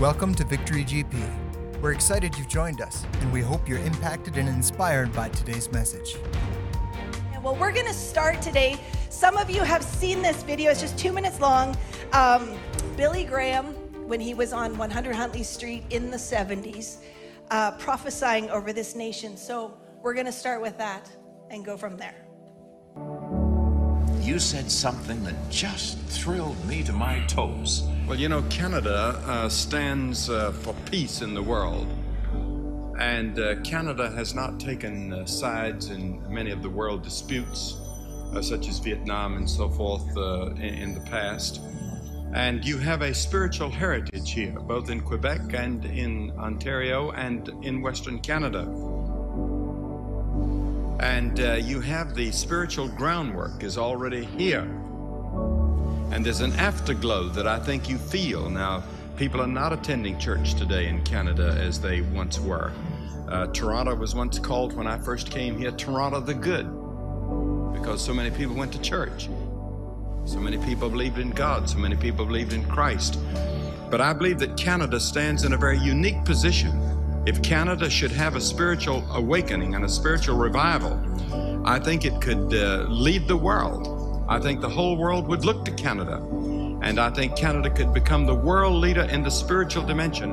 Welcome to Victory GP. We're excited you've joined us, and we hope you're impacted and inspired by today's message. Well, we're going to start today. Some of you have seen this video, it's just two minutes long. Um, Billy Graham, when he was on 100 Huntley Street in the 70s, uh, prophesying over this nation. So we're going to start with that and go from there. You said something that just thrilled me to my toes. Well, you know, Canada uh, stands uh, for peace in the world. And uh, Canada has not taken uh, sides in many of the world disputes, uh, such as Vietnam and so forth, uh, in, in, the past. And you have a spiritual heritage here, both in Quebec and in Ontario and in Western Canada. And you have the spiritual groundwork is already here and there's an afterglow that I think you feel. Now, people are not attending church today in Canada as they once were. Uh, Toronto was once called, when I first came here, Toronto the Good, because so many people went to church. So many people believed in God, so many people believed in Christ. But I believe that Canada stands in a very unique position. If Canada should have a spiritual awakening and a spiritual revival, I think it could uh, lead the world I think the whole world would look to Canada. And I think Canada could become the world leader in the spiritual dimension.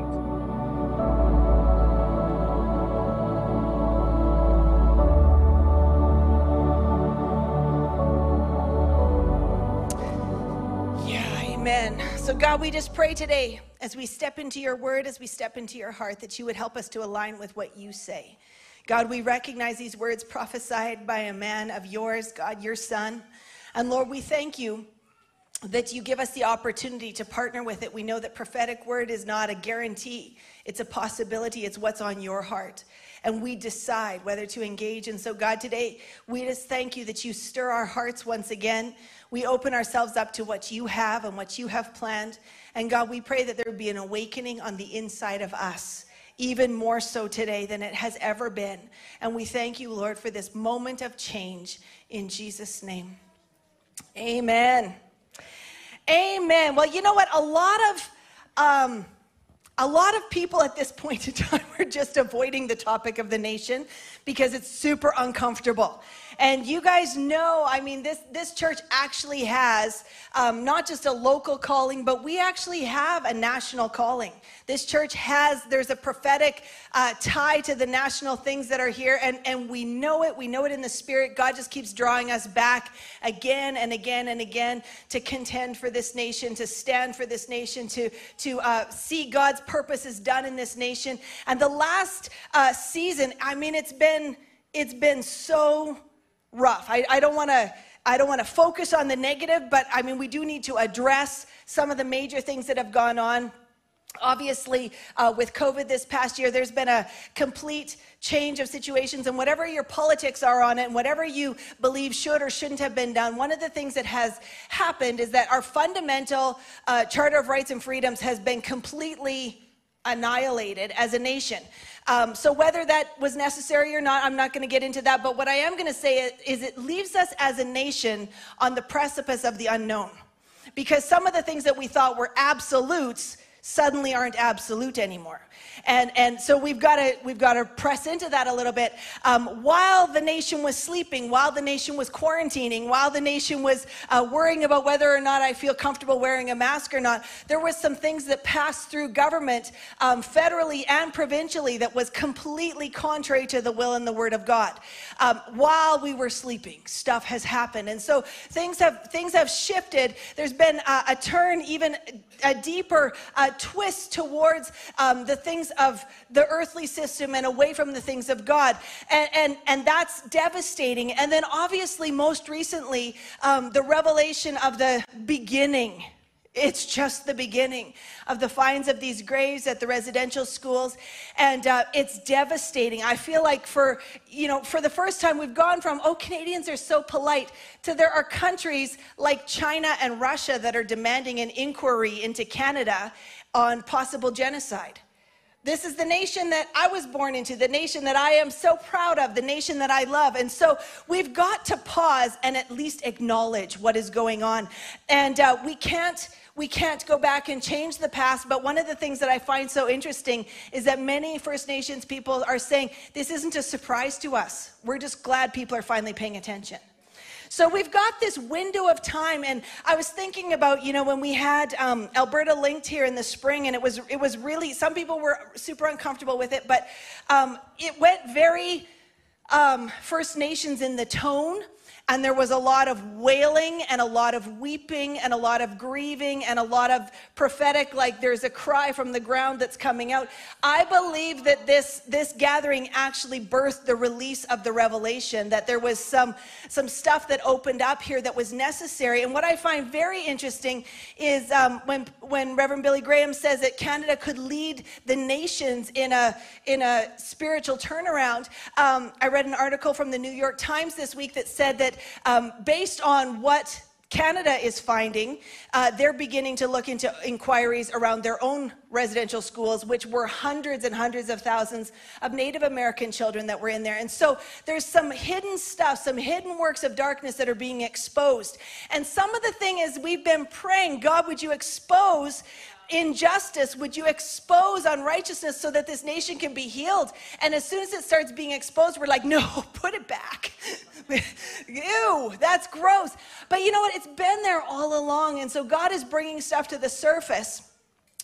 Yeah, amen. So, God, we just pray today as we step into your word, as we step into your heart, that you would help us to align with what you say. God, we recognize these words prophesied by a man of yours, God, your son. And Lord, we thank you that you give us the opportunity to partner with it. We know that prophetic word is not a guarantee, it's a possibility, it's what's on your heart. And we decide whether to engage. And so, God, today we just thank you that you stir our hearts once again. We open ourselves up to what you have and what you have planned. And God, we pray that there would be an awakening on the inside of us even more so today than it has ever been. And we thank you, Lord, for this moment of change in Jesus' name. Amen. Amen. Well, you know what? A lot of um, a lot of people at this point in time are just avoiding the topic of the nation because it's super uncomfortable. And you guys know, I mean, this, this church actually has um, not just a local calling, but we actually have a national calling. This church has, there's a prophetic uh, tie to the national things that are here, and, and we know it. We know it in the spirit. God just keeps drawing us back again and again and again to contend for this nation, to stand for this nation, to, to uh, see God's purposes done in this nation. And the last uh, season, I mean, it's been, it's been so rough. I, I don't want to. I don't want to focus on the negative, but I mean, we do need to address some of the major things that have gone on. Obviously, uh, with COVID this past year, there's been a complete change of situations, and whatever your politics are on it, and whatever you believe should or shouldn't have been done, one of the things that has happened is that our fundamental uh, Charter of Rights and Freedoms has been completely annihilated as a nation. Um, so, whether that was necessary or not, I'm not going to get into that. But what I am going to say is it leaves us as a nation on the precipice of the unknown. Because some of the things that we thought were absolutes suddenly aren't absolute anymore. And, and so we've got to we've got to press into that a little bit. Um, while the nation was sleeping, while the nation was quarantining, while the nation was uh, worrying about whether or not I feel comfortable wearing a mask or not, there was some things that passed through government, um, federally and provincially, that was completely contrary to the will and the word of God. Um, while we were sleeping, stuff has happened, and so things have things have shifted. There's been a, a turn, even a deeper uh, twist towards um, the things of the earthly system and away from the things of God. And, and, and that's devastating. And then, obviously, most recently, um, the revelation of the beginning. It's just the beginning of the finds of these graves at the residential schools, and uh, it's devastating. I feel like for you know, for the first time, we've gone from oh, Canadians are so polite to there are countries like China and Russia that are demanding an inquiry into Canada on possible genocide This is the nation that I was born into, the nation that I am so proud of, the nation that I love. And so we've got to pause and at least acknowledge what is going on. And uh, we can't. We can't go back and change the past, but one of the things that I find so interesting is that many First Nations people are saying this isn't a surprise to us. We're just glad people are finally paying attention. So we've got this window of time, and I was thinking about, you know, when we had um, Alberta linked here in the spring, and it was it was really some people were super uncomfortable with it, but um, it went very um, First Nations in the tone and there was a lot of wailing and a lot of weeping and a lot of grieving and a lot of prophetic like there's a cry from the ground that's coming out. I believe that this this gathering actually birthed the release of the revelation that there was some some stuff that opened up here that was necessary. And what i find very interesting is um, when when reverend billy graham says that canada could lead the nations in a in a spiritual turnaround um, i read an article from the new york times this week that said that um, based on what Canada is finding, uh, they're beginning to look into inquiries around their own residential schools, which were hundreds and hundreds of thousands of Native American children that were in there. And so there's some hidden stuff, some hidden works of darkness that are being exposed. And some of the thing is, we've been praying, God, would you expose injustice would you expose unrighteousness so that this nation can be healed? And as soon as it starts being exposed we're like no put it back. Ew that's gross. But you know what? It's been there all along and so god is bringing stuff to the surface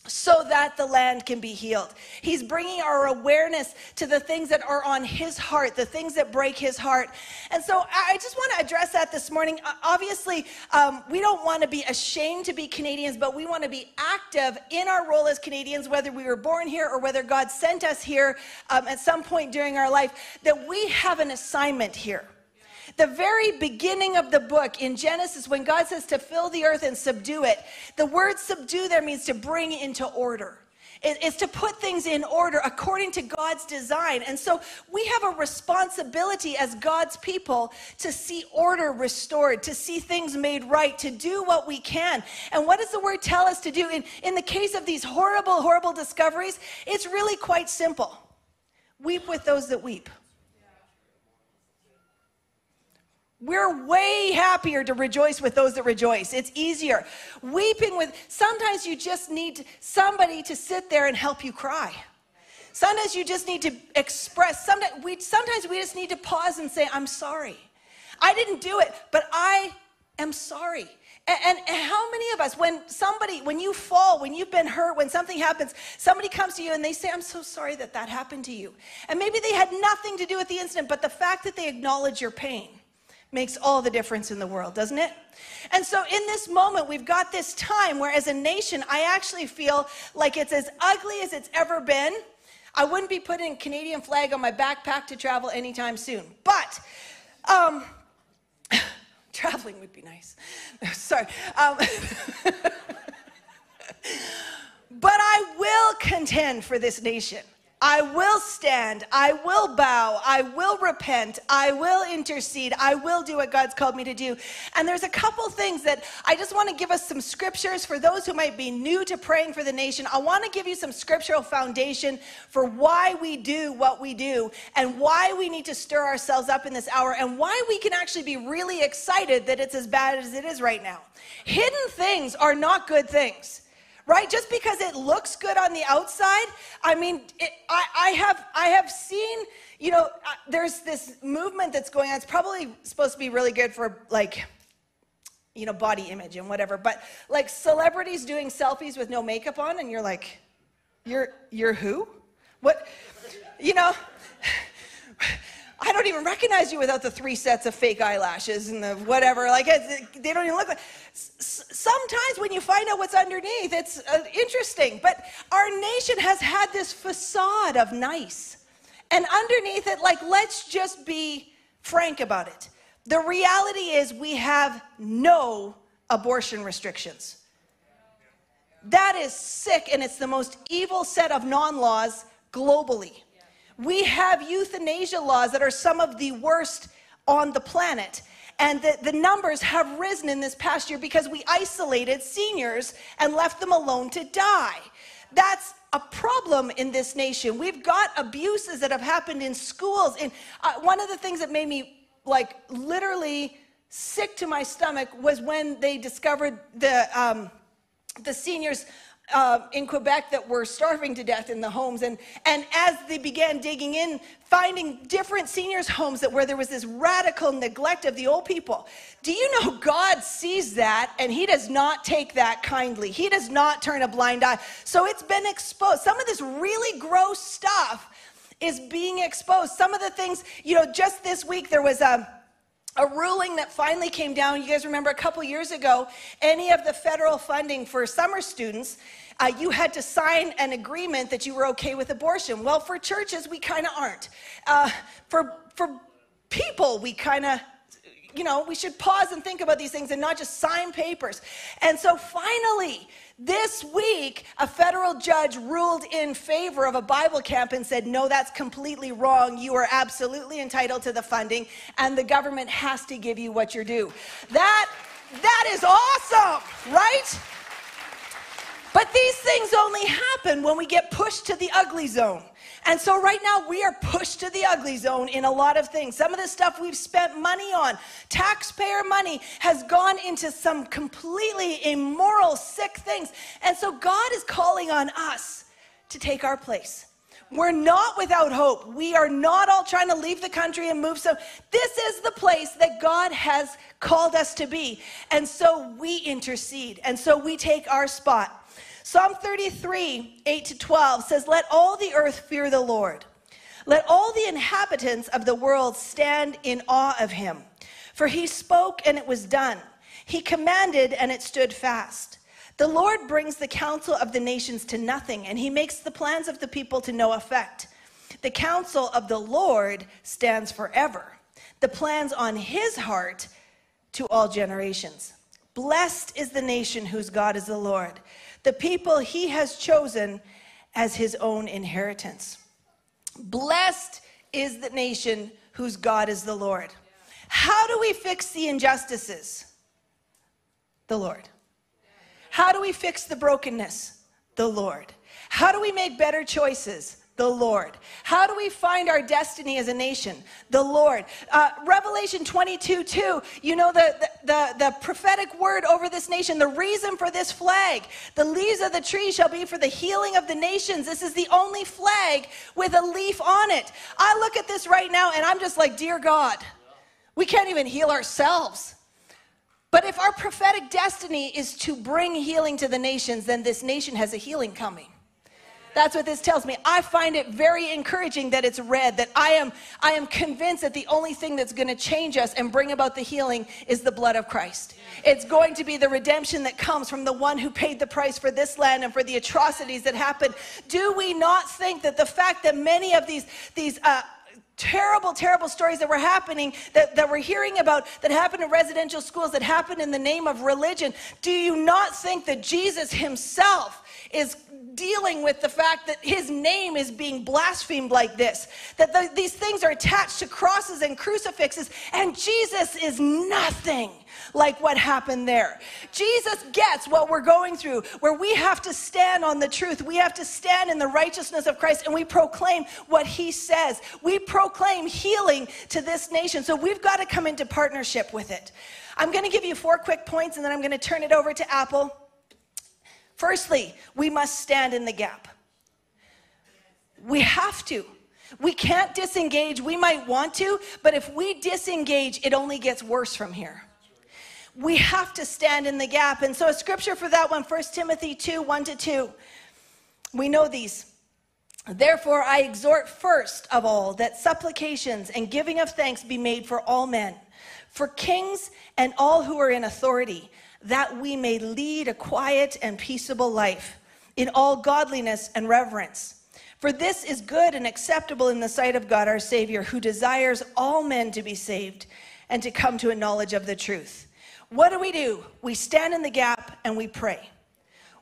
so that the land can be healed. He's bringing our awareness to the things that are on his heart, the things that break his heart. And so I just want to address that this morning. Obviously, um, we don't want to be ashamed to be Canadians, but we want to be active in our role as Canadians, whether we were born here or whether God sent us here um, at some point during our life, that we have an assignment here. The very beginning of the book in Genesis, when God says to fill the earth and subdue it, the word subdue there means to bring into order. It's to put things in order according to God's design. And so we have a responsibility as God's people to see order restored, to see things made right, to do what we can. And what does the word tell us to do? In, in the case of these horrible, horrible discoveries, it's really quite simple weep with those that weep. We're way happier to rejoice with those that rejoice. It's easier. Weeping with, sometimes you just need somebody to sit there and help you cry. Sometimes you just need to express, sometimes we, sometimes we just need to pause and say, I'm sorry. I didn't do it, but I am sorry. And, how many of us, when somebody, when you fall, when you've been hurt, when something happens, somebody comes to you and they say, I'm so sorry that that happened to you. And maybe they had nothing to do with the incident, but the fact that they acknowledge your pain makes all the difference in the world, doesn't it? And so, in this moment, we've got this time where, as a nation, I actually feel like it's as ugly as it's ever been. I wouldn't be putting a Canadian flag on my backpack to travel anytime soon. But, um, traveling would be nice. Sorry. Um, but I will contend for this nation. I will stand, I will bow, I will repent, I will intercede, I will do what God's called me to do. And there's a couple things that I just want to give us some scriptures for those who might be new to praying for the nation. I want to give you some scriptural foundation for why we do what we do and why we need to stir ourselves up in this hour and why we can actually be really excited that it's as bad as it is right now. Hidden things are not good things right? Just because it looks good on the outside, I mean, it, I, I, have I have seen, you know, uh, there's this movement that's going on. It's probably supposed to be really good for like, you know, body image and whatever. But like celebrities doing selfies with no makeup on, and you're like, you're you're who? What? You know. I don't even recognize you without the three sets of fake eyelashes and the whatever. Like, they don't even look like. Sometimes when you find out what's underneath, it's uh, interesting. But our nation has had this facade of nice. And underneath it, like, let's just be frank about it. The reality is, we have no abortion restrictions. That is sick, and it's the most evil set of non laws globally. We have euthanasia laws that are some of the worst on the planet. And the, the numbers have risen in this past year because we isolated seniors and left them alone to die. That's a problem in this nation. We've got abuses that have happened in schools. And uh, one of the things that made me like literally sick to my stomach was when they discovered the um, the seniors uh, in Quebec that were starving to death in the homes. And, and as they began digging in, finding different seniors' homes that where there was this radical neglect of the old people. Do you know God sees that and He does not take that kindly? He does not turn a blind eye. So it's been exposed. Some of this really gross stuff is being exposed. Some of the things, you know, just this week there was a a ruling that finally came down. You guys remember a couple years ago, any of the federal funding for summer students, uh, you had to sign an agreement that you were okay with abortion. Well, for churches, we kind of aren't. Uh, for for people, we kind of you know, we should pause and think about these things and not just sign papers. And so finally, this week, a federal judge ruled in favor of a Bible camp and said, no, that's completely wrong. You are absolutely entitled to the funding, and the government has to give you what you're due. That, that is awesome, right? But these things only happen when we get pushed to the ugly zone. And so right now we are pushed to the ugly zone in a lot of things. Some of the stuff we've spent money on, taxpayer money, has gone into some completely immoral, sick things. And so God is calling on us to take our place. We're not without hope. We are not all trying to leave the country and move. So, this is the place that God has called us to be. And so we intercede. And so we take our spot. Psalm 33, 8 to 12 says, Let all the earth fear the Lord. Let all the inhabitants of the world stand in awe of him. For he spoke and it was done. He commanded and it stood fast. The Lord brings the counsel of the nations to nothing, and he makes the plans of the people to no effect. The counsel of the Lord stands forever, the plans on his heart to all generations. Blessed is the nation whose God is the Lord the people he has chosen as his own inheritance. Blessed is the nation whose God is the Lord. How do we fix the injustices? The Lord. How do we fix the brokenness? The Lord. How do we make better choices? The Lord. How do we find our destiny as a nation? The Lord. Uh, Revelation 22 2, you know the, the, the, the prophetic word over this nation, the reason for this flag. The leaves of the tree shall be for the healing of the nations. This is the only flag with a leaf on it. I look at this right now and I'm just like, Dear God, we can't even heal ourselves. But if our prophetic destiny is to bring healing to the nations, then this nation has a healing coming. That's what this tells me. I find it very encouraging that it's red, that I am, I am convinced that the only thing that's going to change us and bring about the healing is the blood of Christ. It's going to be the redemption that comes from the one who paid the price for this land and for the atrocities that happened. Do we not think that the fact that many of these, these, uh, terrible, terrible stories that were happening, that, that we're hearing about, that happened in residential schools, that happened in the name of religion. Do you not think that Jesus himself is dealing with the fact that his name is being blasphemed like this, that the, these things are attached to crosses and crucifixes, and Jesus is nothing like what happened there. Jesus gets what we're going through, where we have to stand on the truth. We have to stand in the righteousness of Christ and we proclaim what he says. We proclaim healing to this nation. So we've got to come into partnership with it. I'm going to give you four quick points and then I'm going to turn it over to Apple. Firstly, we must stand in the gap. We have to. We can't disengage. We might want to, but if we disengage, it only gets worse from here. We have to stand in the gap. And so, a scripture for that one, 1 Timothy 2 1 to 2. We know these. Therefore, I exhort first of all that supplications and giving of thanks be made for all men, for kings and all who are in authority that we may lead a quiet and peaceable life in all godliness and reverence. For this is good and acceptable in the sight of God our Savior, who desires all men to be saved and to come to a knowledge of the truth. What do we do? We stand in the gap and we pray.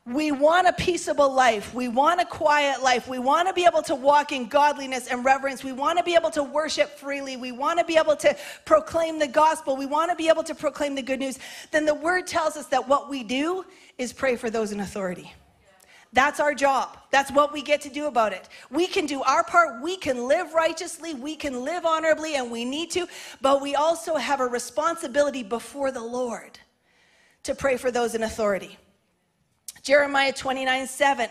We want a peaceable life. We want a quiet life. We want to be able to walk in godliness and reverence. We want to be able to worship freely. We want to be able to proclaim the gospel. We want to be able to proclaim the good news. Then the word tells us that what we do is pray for those in authority. That's our job. That's what we get to do about it. We can do our part. We can live righteously. We can live honorably, and we need to. But we also have a responsibility before the Lord to pray for those in authority. Jeremiah 29 7.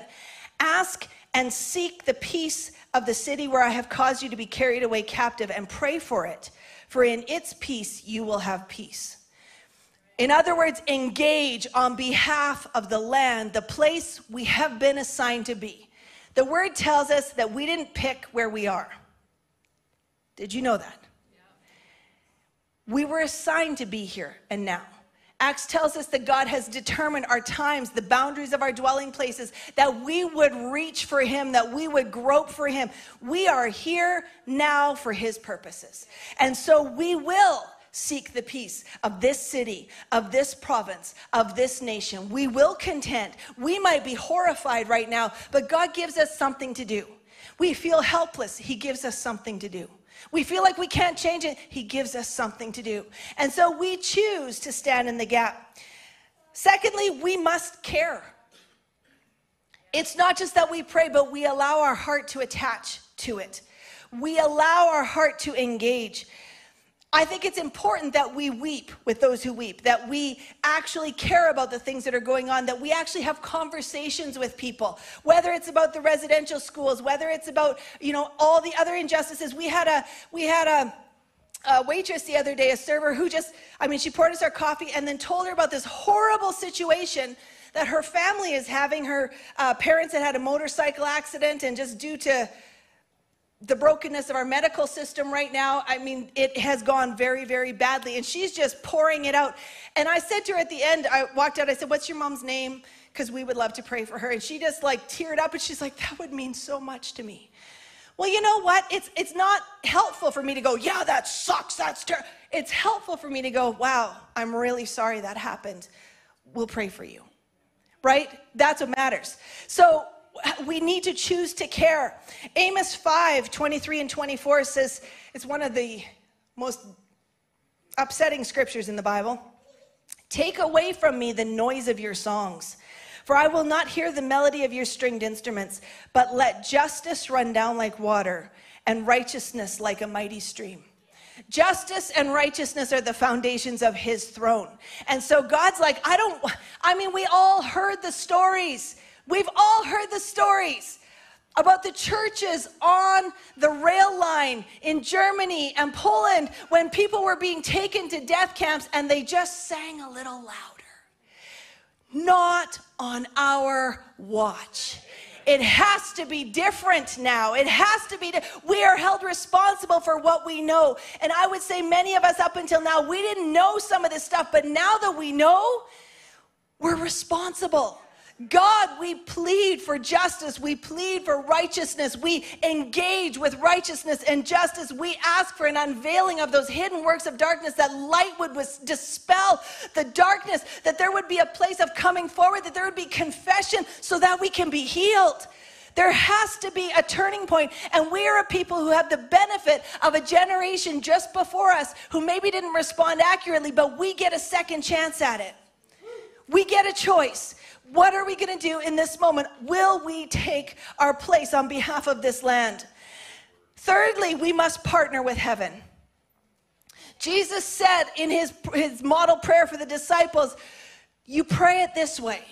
Ask and seek the peace of the city where I have caused you to be carried away captive, and pray for it, for in its peace you will have peace. In other words, engage on behalf of the land, the place we have been assigned to be. The word tells us that we didn't pick where we are. Did you know that? We were assigned to be here and now. Acts tells us that God has determined our times, the boundaries of our dwelling places, that we would reach for Him, that we would grope for Him. We are here now for His purposes. And so we will seek the peace of this city, of this province, of this nation. We will contend. We might be horrified right now, but God gives us something to do. We feel helpless. He gives us something to do. We feel like we can't change it. He gives us something to do. And so we choose to stand in the gap. Secondly, we must care. It's not just that we pray, but we allow our heart to attach to it. We allow our heart to engage. I think it's important that we weep with those who weep, that we actually care about the things that are going on, that we actually have conversations with people, whether it's about the residential schools, whether it's about, you know, all the other injustices. We had a, we had a, a waitress the other day, a server who just, I mean, she poured us our coffee and then told her about this horrible situation that her family is having. Her uh, parents had had a motorcycle accident, and just due to the brokenness of our medical system right now, I mean, it has gone very, very badly. And she's just pouring it out. And I said to her at the end, I walked out, I said, What's your mom's name? Because we would love to pray for her. And she just like teared up and she's like, That would mean so much to me. Well, you know what? It's, it's not helpful for me to go, Yeah, that sucks. That's terrible. It's helpful for me to go, Wow, I'm really sorry that happened. We'll pray for you. Right? That's what matters. So we need to choose to care. Amos 5 23 and 24 says it's one of the most upsetting scriptures in the Bible. Take away from me the noise of your songs, for I will not hear the melody of your stringed instruments, but let justice run down like water and righteousness like a mighty stream. Justice and righteousness are the foundations of his throne. And so God's like, I don't, I mean, we all heard the stories. We've all heard the stories about the churches on the rail line in Germany and Poland when people were being taken to death camps and they just sang a little louder. Not on our watch. It has to be different now. It has to be. Di- we are held responsible for what we know. And I would say many of us up until now, we didn't know some of this stuff, but now that we know, we're responsible. God, we plead for justice. We plead for righteousness. We engage with righteousness and justice. We ask for an unveiling of those hidden works of darkness, that light would dispel the darkness, that there would be a place of coming forward, that there would be confession so that we can be healed. There has to be a turning point, and we are a people who have the benefit of a generation just before us who maybe didn't respond accurately, but we get a second chance at it. We get a choice. What are we going to do in this moment? Will we take our place on behalf of this land? Thirdly, we must partner with heaven. Jesus said in his, his model prayer for the disciples, You pray it this way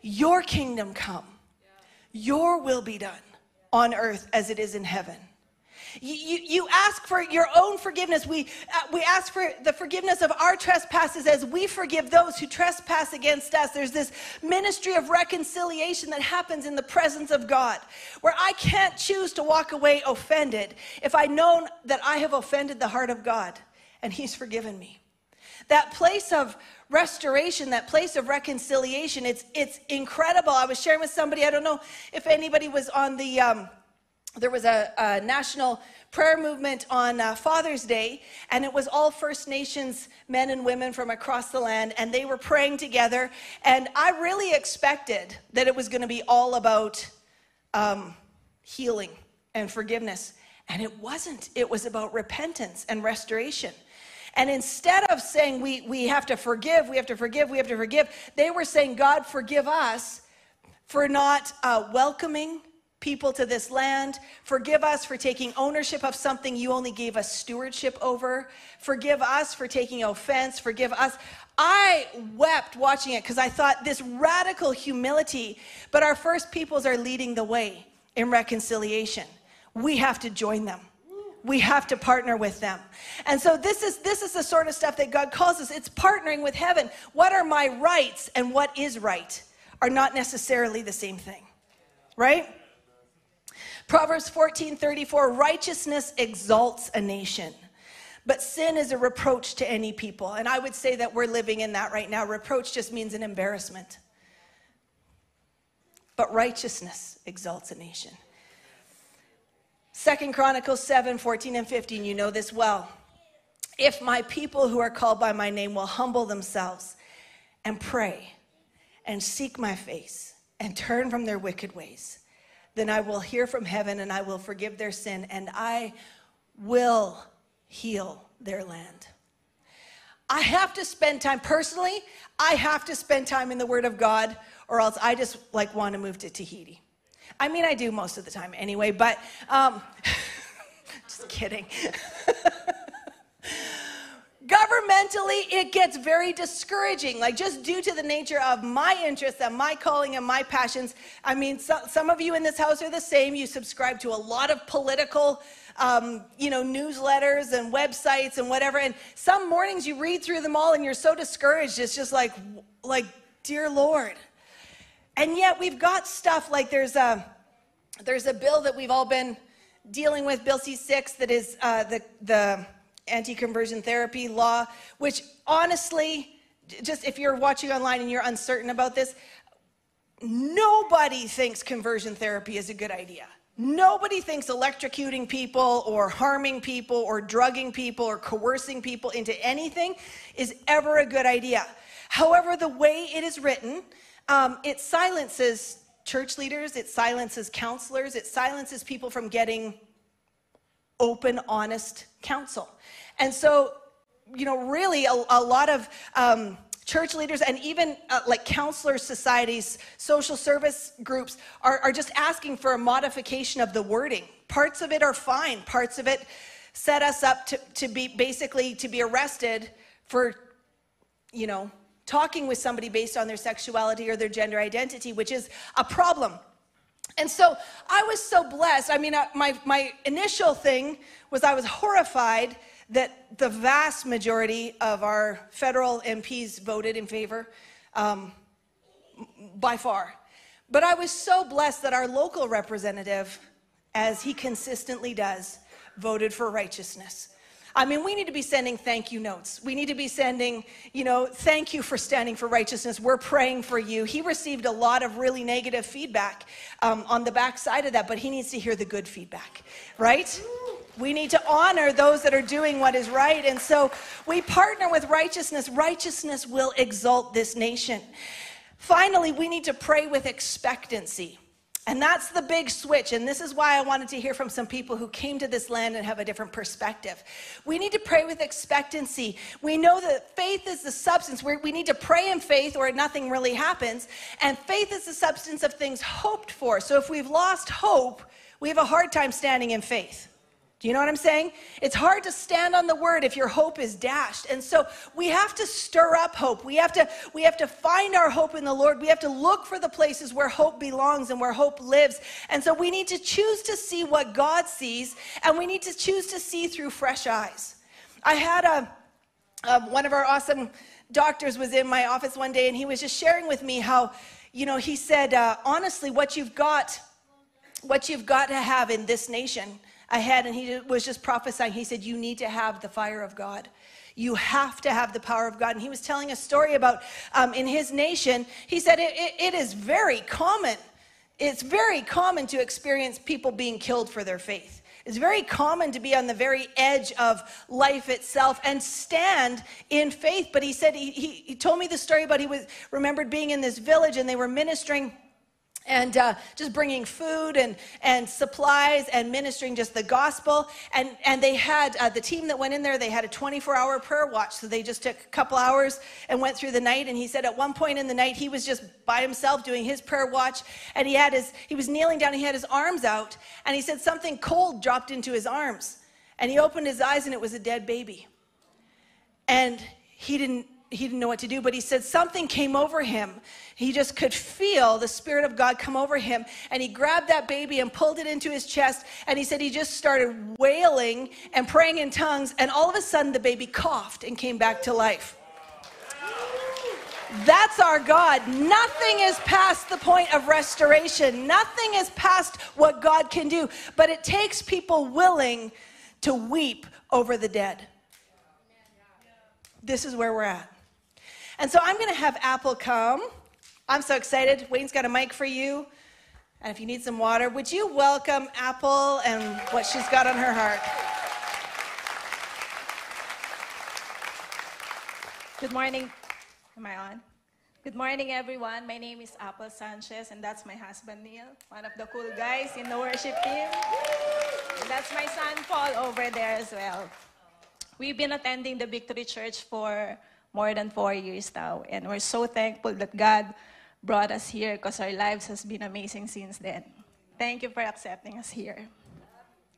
Your kingdom come, your will be done on earth as it is in heaven. You, you, ask for your own forgiveness. We, uh, we ask for the forgiveness of our trespasses as we forgive those who trespass against us. There's this ministry of reconciliation that happens in the presence of God, where I can't choose to walk away offended if I know that I have offended the heart of God and He's forgiven me. That place of restoration, that place of reconciliation, it's, it's incredible. I was sharing with somebody, I don't know if anybody was on the. Um, there was a, a national prayer movement on uh, Father's Day, and it was all First Nations men and women from across the land, and they were praying together. And I really expected that it was going to be all about um, healing and forgiveness. And it wasn't, it was about repentance and restoration. And instead of saying we, we have to forgive, we have to forgive, we have to forgive, they were saying, God, forgive us for not uh, welcoming people to this land. Forgive us for taking ownership of something you only gave us stewardship over. Forgive us for taking offense. Forgive us. I wept watching it because I thought this radical humility, but our first peoples are leading the way in reconciliation. We have to join them. We have to partner with them. And so this is this is the sort of stuff that God calls us. It's partnering with heaven. What are my rights and what is right are not necessarily the same thing. Right? Proverbs 14, 34, righteousness exalts a nation. But sin is a reproach to any people. And I would say that we're living in that right now. Reproach just means an embarrassment. But righteousness exalts a nation. Second Chronicles 7, 14 and 15, you know this well. If my people who are called by my name will humble themselves and pray and seek my face and turn from their wicked ways, then I will hear from heaven and I will forgive their sin and I will heal their land. I have to spend time personally, I have to spend time in the Word of God, or else I just like want to move to Tahiti. I mean, I do most of the time anyway, but um, just kidding. governmentally, it gets very discouraging. Like, just due to the nature of my interests and my calling and my passions. I mean, so, some of you in this house are the same. You subscribe to a lot of political, um, you know, newsletters and websites and whatever. And some mornings you read through them all and you're so discouraged. It's just like, like, dear Lord. And yet we've got stuff like there's a, there's a bill that we've all been dealing with, Bill C6, that is uh, the, the anti conversion therapy law, which honestly, just if you're watching online and you're uncertain about this, nobody thinks conversion therapy is a good idea. Nobody thinks electrocuting people or harming people or drugging people or coercing people into anything is ever a good idea. However, the way it is written, um, it silences church leaders, it silences counselors, it silences people from getting open, honest counsel. And so, you know, really a, a lot of um, church leaders and even uh, like counselor societies, social service groups are, are just asking for a modification of the wording. Parts of it are fine, parts of it set us up to, to be basically to be arrested for, you know, talking with somebody based on their sexuality or their gender identity, which is a problem. And so I was so blessed. I mean, uh, my, my initial thing was I was horrified that the vast majority of our federal MPs voted in favor um, by far. But I was so blessed that our local representative, as he consistently does, voted for righteousness. I mean, we need to be sending thank you notes. We need to be sending, you know, thank you for standing for righteousness. We're praying for you. He received a lot of really negative feedback um, on the backside of that, but he needs to hear the good feedback, right? We need to honor those that are doing what is right. And so we partner with righteousness. Righteousness will exalt this nation. Finally, we need to pray with expectancy. And that's the big switch. And this is why I wanted to hear from some people who came to this land and have a different perspective. We need to pray with expectancy. We know that faith is the substance. we we need to pray in faith or nothing really happens. And faith is the substance of things hoped for. So if we've lost hope, we have a hard time standing in faith. Do you know what I'm saying? It's hard to stand on the word if your hope is dashed. And so we have to stir up hope. We have to we have to find our hope in the Lord. We have to look for the places where hope belongs and where hope lives. And so we need to choose to see what God sees and we need to choose to see through fresh eyes. I had a, a one of our awesome doctors was in my office one day and he was just sharing with me how you know he said uh, honestly what you've got what you've got to have in this nation ahead and he was just prophesying. He said, You need to have the fire of God. You have to have the power of God. And he was telling a story about um, in his nation, he said, it, it, it is very common. It's very common to experience people being killed for their faith. It's very common to be on the very edge of life itself and stand in faith. But he said, he, he, he told me the story about he was remembered being in this village and they were ministering and uh, just bringing food and, and supplies and ministering just the gospel. And, and they had uh, the team that went in there, they had a 24 hour prayer watch. So they just took a couple hours and went through the night. And he said at one point in the night, he was just by himself doing his prayer watch. And he had his, he was kneeling down, he had his arms out. And he said something cold dropped into his arms. And he opened his eyes and it was a dead baby. And he didn't he didn't know what to do, but he said something came over him. He just could feel the Spirit of God come over him. And he grabbed that baby and pulled it into his chest. And he said he just started wailing and praying in tongues. And all of a sudden, the baby coughed and came back to life. That's our God. Nothing is past the point of restoration. Nothing is past what God can do. But it takes people willing to weep over the dead. This is where we're at. And so I'm going to have Apple come. I'm so excited. Wayne's got a mic for you. And if you need some water, would you welcome Apple and what she's got on her heart? Good morning. Am I on? Good morning, everyone. My name is Apple Sanchez, and that's my husband, Neil, one of the cool guys in the worship team. And that's my son, Paul, over there as well. We've been attending the Victory Church for more than four years now. And we're so thankful that God brought us here because our lives has been amazing since then. Thank you for accepting us here.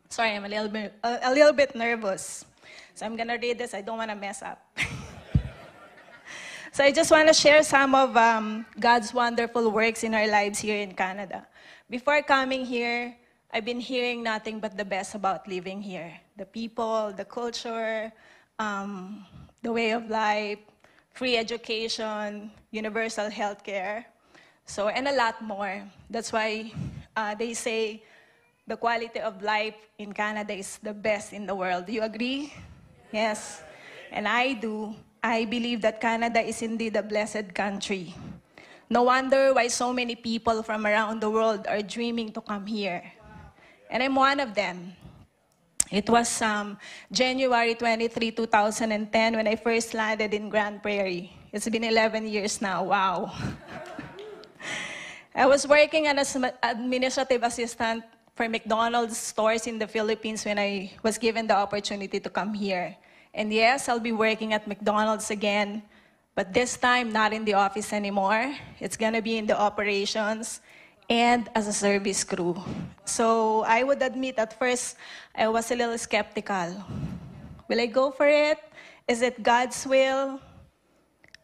Sorry, I'm a little bit, a, a little bit nervous. So I'm going to read this. I don't want to mess up. so I just want to share some of um, God's wonderful works in our lives here in Canada. Before coming here, I've been hearing nothing but the best about living here. The people, the culture, um, the way of life, free education, universal health care, so, and a lot more. That's why uh, they say the quality of life in Canada is the best in the world. Do you agree? Yes. And I do. I believe that Canada is indeed a blessed country. No wonder why so many people from around the world are dreaming to come here. And I'm one of them. It was um, January 23, 2010, when I first landed in Grande Prairie. It's been 11 years now. Wow. I was working as an administrative assistant for McDonald's stores in the Philippines when I was given the opportunity to come here. And yes, I'll be working at McDonald's again, but this time not in the office anymore. It's gonna be in the operations and as a service crew. So I would admit at first I was a little skeptical. Will I go for it? Is it God's will?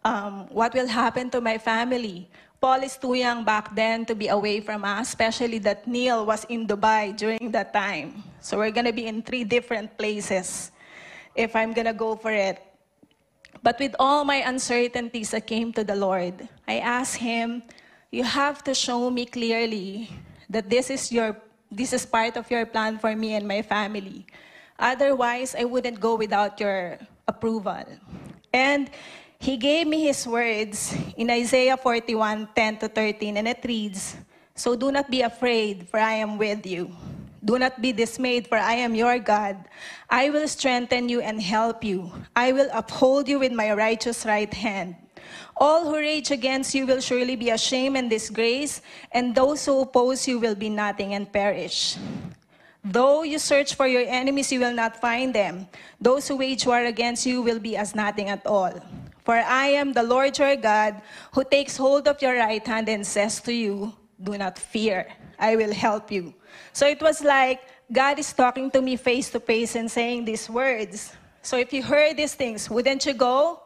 Um, what will happen to my family? Paul is too young back then to be away from us, especially that Neil was in Dubai during that time. So we're going to be in three different places if I'm going to go for it. But with all my uncertainties, I came to the Lord. I asked Him, you have to show me clearly that this is your this is part of your plan for me and my family. Otherwise, I wouldn't go without your approval. And he gave me his words in Isaiah 41, 10 to 13, and it reads, So do not be afraid, for I am with you. Do not be dismayed, for I am your God. I will strengthen you and help you. I will uphold you with my righteous right hand. All who rage against you will surely be ashamed and disgraced, and those who oppose you will be nothing and perish. Though you search for your enemies, you will not find them. Those who wage war against you will be as nothing at all. For I am the Lord your God, who takes hold of your right hand and says to you, Do not fear, I will help you. So it was like God is talking to me face to face and saying these words. So if you heard these things, wouldn't you go?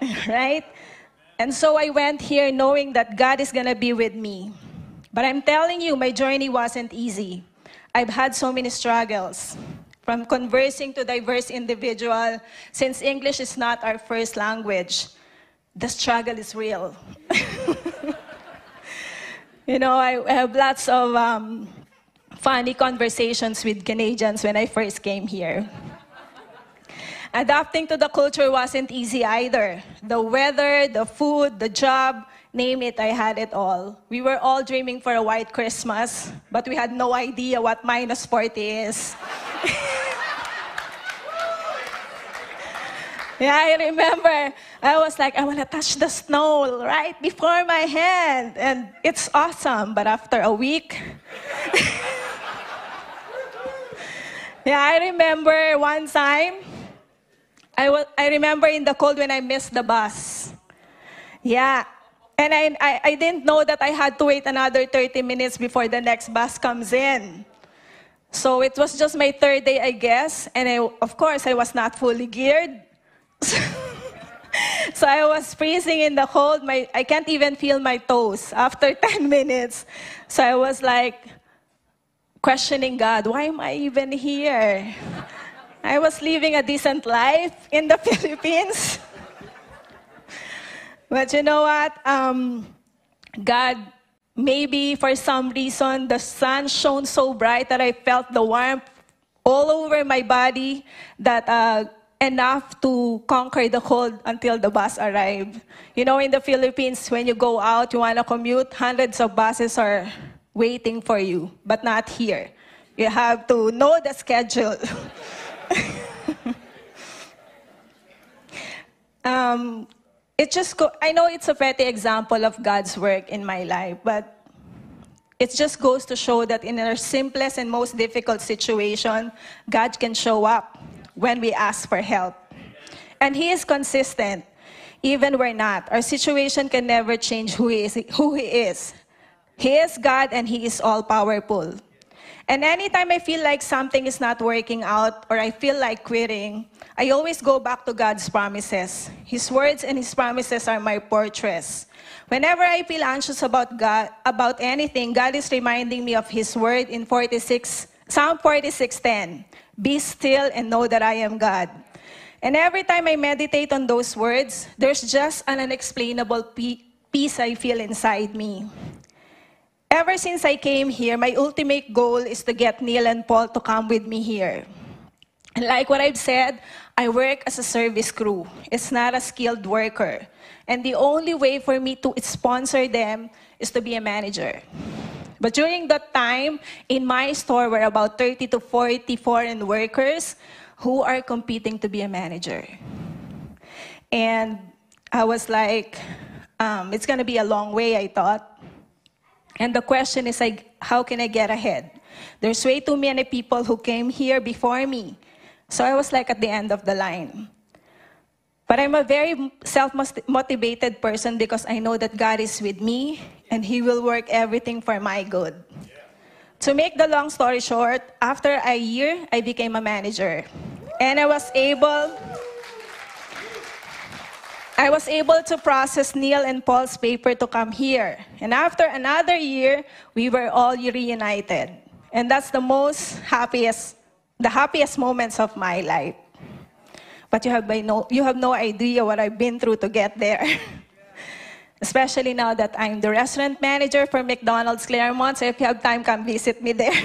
right? And so I went here knowing that God is going to be with me. But I'm telling you, my journey wasn't easy. I've had so many struggles. From conversing to diverse individual, since English is not our first language, the struggle is real. you know, I have lots of um, funny conversations with Canadians when I first came here. Adapting to the culture wasn't easy either. The weather, the food, the job, name it, I had it all. We were all dreaming for a white Christmas, but we had no idea what minus 40 is. Yeah, I remember. I was like, I want to touch the snow right before my hand. And it's awesome. But after a week, yeah, I remember one time, I, was, I remember in the cold when I missed the bus. Yeah. And I, I, I didn't know that I had to wait another 30 minutes before the next bus comes in. So it was just my third day, I guess. And I, of course, I was not fully geared. so I was freezing in the cold. My, I can't even feel my toes after 10 minutes. So I was like questioning God, why am I even here? I was living a decent life in the Philippines. but you know what? Um, God, maybe for some reason, the sun shone so bright that I felt the warmth all over my body that uh, enough to conquer the cold until the bus arrived. You know, in the Philippines, when you go out, you want to commute, hundreds of buses are waiting for you, but not here. You have to know the schedule. um, it just go, I know it's a petty example of God's work in my life, but it just goes to show that in our simplest and most difficult situation, God can show up when we ask for help. And He is consistent, even we're not. Our situation can never change who He is. Who he, is. he is God and He is all powerful. And anytime I feel like something is not working out or I feel like quitting, I always go back to God's promises. His words and His promises are my fortress. Whenever I feel anxious about God, about anything, God is reminding me of His word in 46, Psalm 46:10. Be still and know that I am God. And every time I meditate on those words, there's just an unexplainable peace I feel inside me. Ever since I came here, my ultimate goal is to get Neil and Paul to come with me here. And like what I've said, I work as a service crew. It's not a skilled worker. And the only way for me to sponsor them is to be a manager. But during that time, in my store were about 30 to 40 foreign workers who are competing to be a manager. And I was like, um, it's going to be a long way, I thought. And the question is, like, how can I get ahead? There's way too many people who came here before me. So I was like at the end of the line. But I'm a very self motivated person because I know that God is with me and He will work everything for my good. To make the long story short, after a year, I became a manager. And I was able. I was able to process Neil and Paul's paper to come here. And after another year, we were all reunited. And that's the most happiest, the happiest moments of my life. But you have, no, you have no idea what I've been through to get there. Especially now that I'm the restaurant manager for McDonald's Claremont. So if you have time, come visit me there.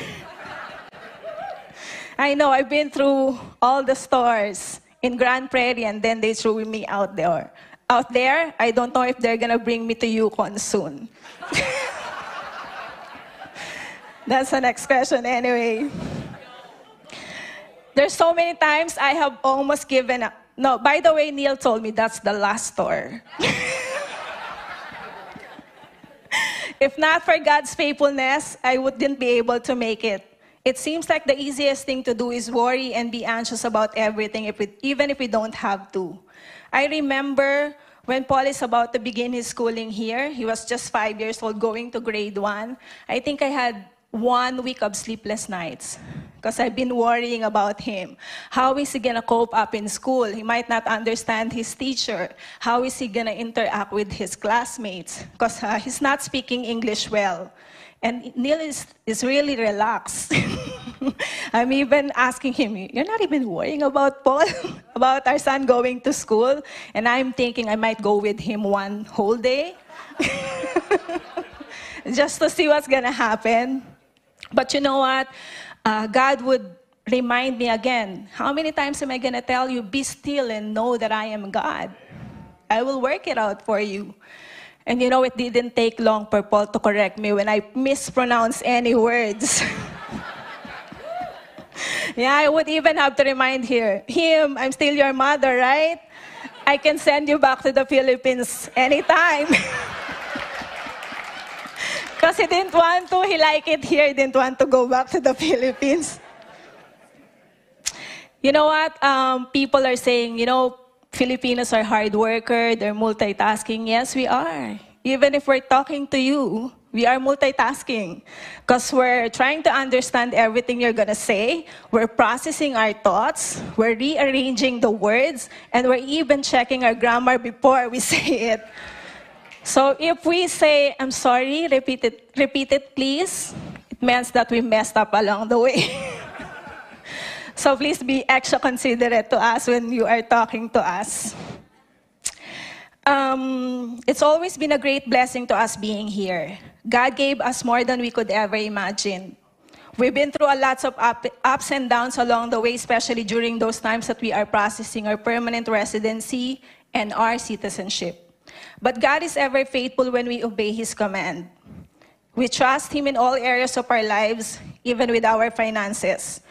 I know, I've been through all the stores in Grande Prairie and then they threw me out there. Out there, I don't know if they're gonna bring me to Yukon soon. That's the next question anyway. There's so many times I have almost given up. No, by the way, Neil told me that's the last store. if not for God's faithfulness, I wouldn't be able to make it. It seems like the easiest thing to do is worry and be anxious about everything, if we, even if we don't have to. I remember when Paul is about to begin his schooling here, he was just five years old, going to grade one. I think I had one week of sleepless nights because I've been worrying about him. How is he going to cope up in school? He might not understand his teacher. How is he going to interact with his classmates? Because uh, he's not speaking English well. And Neil is, is really relaxed. I'm even asking him, You're not even worrying about Paul, about our son going to school? And I'm thinking I might go with him one whole day just to see what's going to happen. But you know what? Uh, God would remind me again how many times am I going to tell you, be still and know that I am God? I will work it out for you. And you know, it didn't take long for Paul to correct me when I mispronounce any words. yeah, I would even have to remind here, him, I'm still your mother, right? I can send you back to the Philippines anytime. Because he didn't want to, he liked it here, he didn't want to go back to the Philippines. You know what? Um, people are saying, you know, Filipinos are hard worker, they're multitasking. Yes, we are. Even if we're talking to you, we are multitasking because we're trying to understand everything you're going to say. We're processing our thoughts. We're rearranging the words. And we're even checking our grammar before we say it. So if we say, I'm sorry, repeat it, repeat it please, it means that we messed up along the way. so please be extra considerate to us when you are talking to us. Um, it's always been a great blessing to us being here. God gave us more than we could ever imagine. We've been through a lot of up, ups and downs along the way, especially during those times that we are processing our permanent residency and our citizenship. But God is ever faithful when we obey His command. We trust Him in all areas of our lives, even with our finances.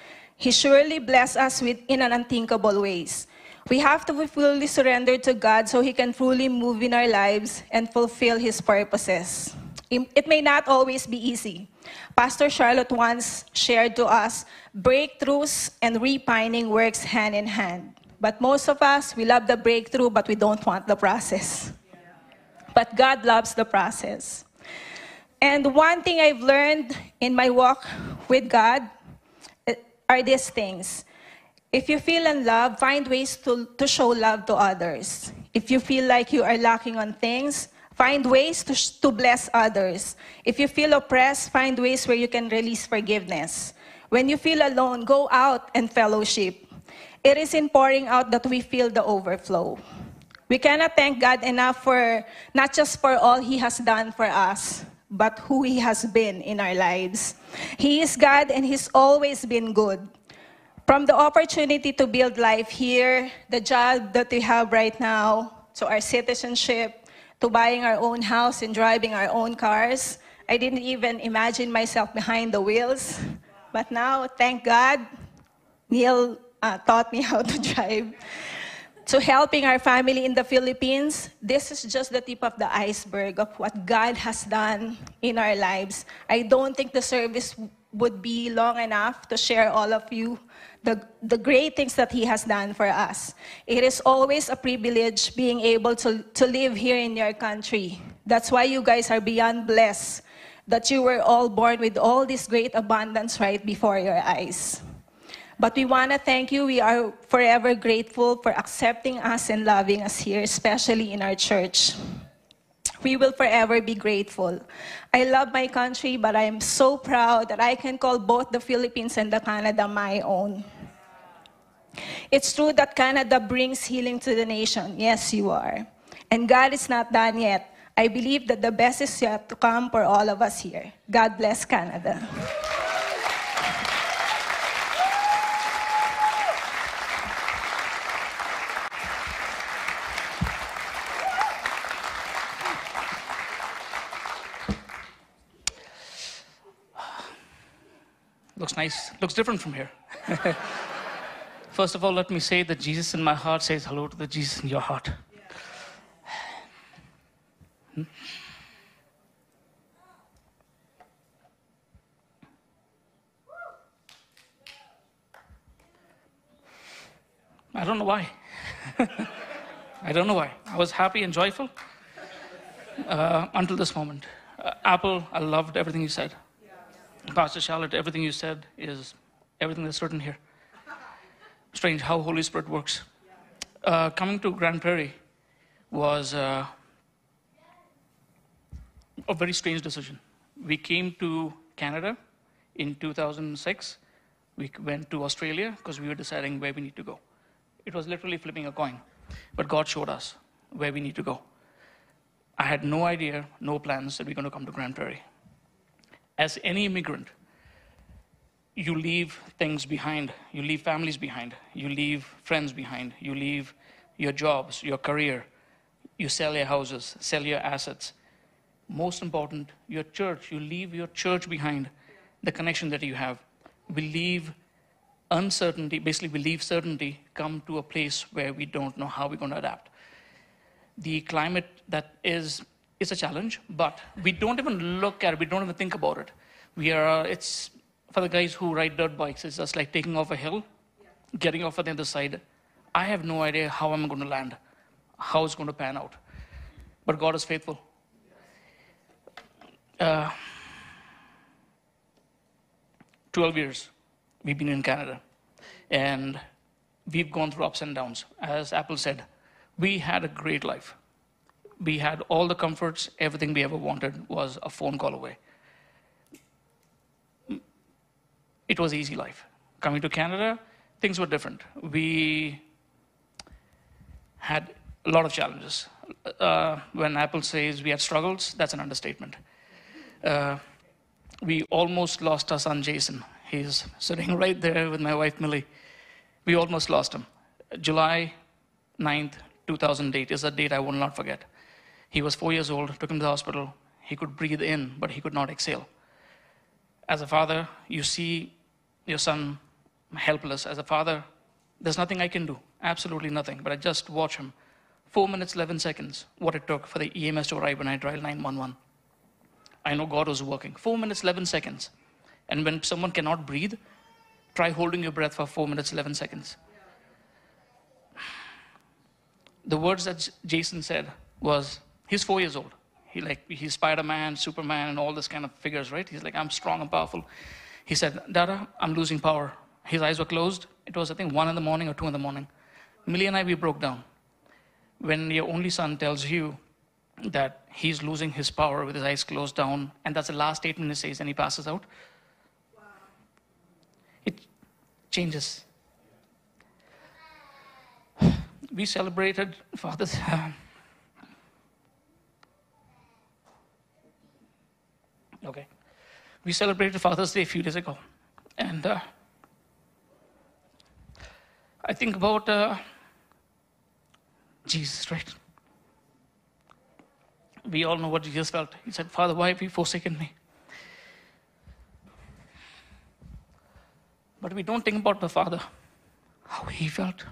He surely bless us with, in an unthinkable ways. We have to be fully surrendered to God so He can truly move in our lives and fulfill His purposes. It may not always be easy. Pastor Charlotte once shared to us breakthroughs and repining works hand in hand. But most of us, we love the breakthrough, but we don't want the process. But God loves the process. And one thing I've learned in my walk with God are these things. If you feel in love, find ways to, to show love to others. If you feel like you are lacking on things, find ways to, to bless others. If you feel oppressed, find ways where you can release forgiveness. When you feel alone, go out and fellowship. It is in pouring out that we feel the overflow. We cannot thank God enough for not just for all He has done for us, but who He has been in our lives. He is God and He's always been good. From the opportunity to build life here, the job that we have right now, to our citizenship, to buying our own house and driving our own cars, I didn't even imagine myself behind the wheels. But now, thank God, Neil uh, taught me how to drive. To helping our family in the Philippines, this is just the tip of the iceberg of what God has done in our lives. I don't think the service would be long enough to share all of you the, the great things that He has done for us. It is always a privilege being able to, to live here in your country. That's why you guys are beyond blessed that you were all born with all this great abundance right before your eyes. But we want to thank you. We are forever grateful for accepting us and loving us here, especially in our church. We will forever be grateful. I love my country, but I am so proud that I can call both the Philippines and the Canada my own. It's true that Canada brings healing to the nation. Yes, you are. And God is not done yet. I believe that the best is yet to come for all of us here. God bless Canada. Looks different from here. First of all, let me say that Jesus in my heart says hello to the Jesus in your heart. Hmm? I don't know why. I don't know why. I was happy and joyful uh, until this moment. Uh, Apple, I loved everything you said. Pastor Charlotte, everything you said is everything that's written here. Strange how Holy Spirit works. Uh, coming to Grande Prairie was uh, a very strange decision. We came to Canada in 2006. We went to Australia because we were deciding where we need to go. It was literally flipping a coin. But God showed us where we need to go. I had no idea, no plans that we we're going to come to Grande Prairie as any immigrant, you leave things behind. You leave families behind. You leave friends behind. You leave your jobs, your career. You sell your houses, sell your assets. Most important, your church. You leave your church behind, the connection that you have. We leave uncertainty, basically, we leave certainty, come to a place where we don't know how we're going to adapt. the climate that is is a challenge, but we don't even look at it. We don't even think about it. We are. It's for the guys who ride dirt bikes. It's just like taking off a hill, getting off on the other side. I have no idea how I'm going to land, how it's going to pan out, but God is faithful. Uh, 12 years we've been in Canada, and we've gone through ups and downs. As Apple said, we had a great life. We had all the comforts, everything we ever wanted was a phone call away. It was easy life. Coming to Canada, things were different. We had a lot of challenges. Uh, when Apple says we had struggles, that's an understatement. Uh, we almost lost our son Jason. He's sitting right there with my wife Millie. We almost lost him. July 9th, 2008 is a date I will not forget. He was four years old, took him to the hospital. He could breathe in, but he could not exhale. As a father, you see your son helpless. As a father, there's nothing I can do, absolutely nothing, but I just watch him. Four minutes, 11 seconds, what it took for the EMS to arrive when I dialed 911. I know God was working. Four minutes, 11 seconds. And when someone cannot breathe, try holding your breath for four minutes, 11 seconds. The words that Jason said was, he's four years old. He like, he's Spider-Man, Superman, and all this kind of figures, right? He's like, I'm strong and powerful. He said, Dada, I'm losing power. His eyes were closed. It was, I think, one in the morning or two in the morning. Millie and I, we broke down. When your only son tells you that he's losing his power with his eyes closed down, and that's the last statement he says, and he passes out. Wow. It changes. We celebrated Father's. okay. We celebrated Father's Day a few days ago, and uh, I think about uh, Jesus, right? we all know what Jesus felt. He said, Father, why have you forsaken me? But we don't think about the Father, how he felt.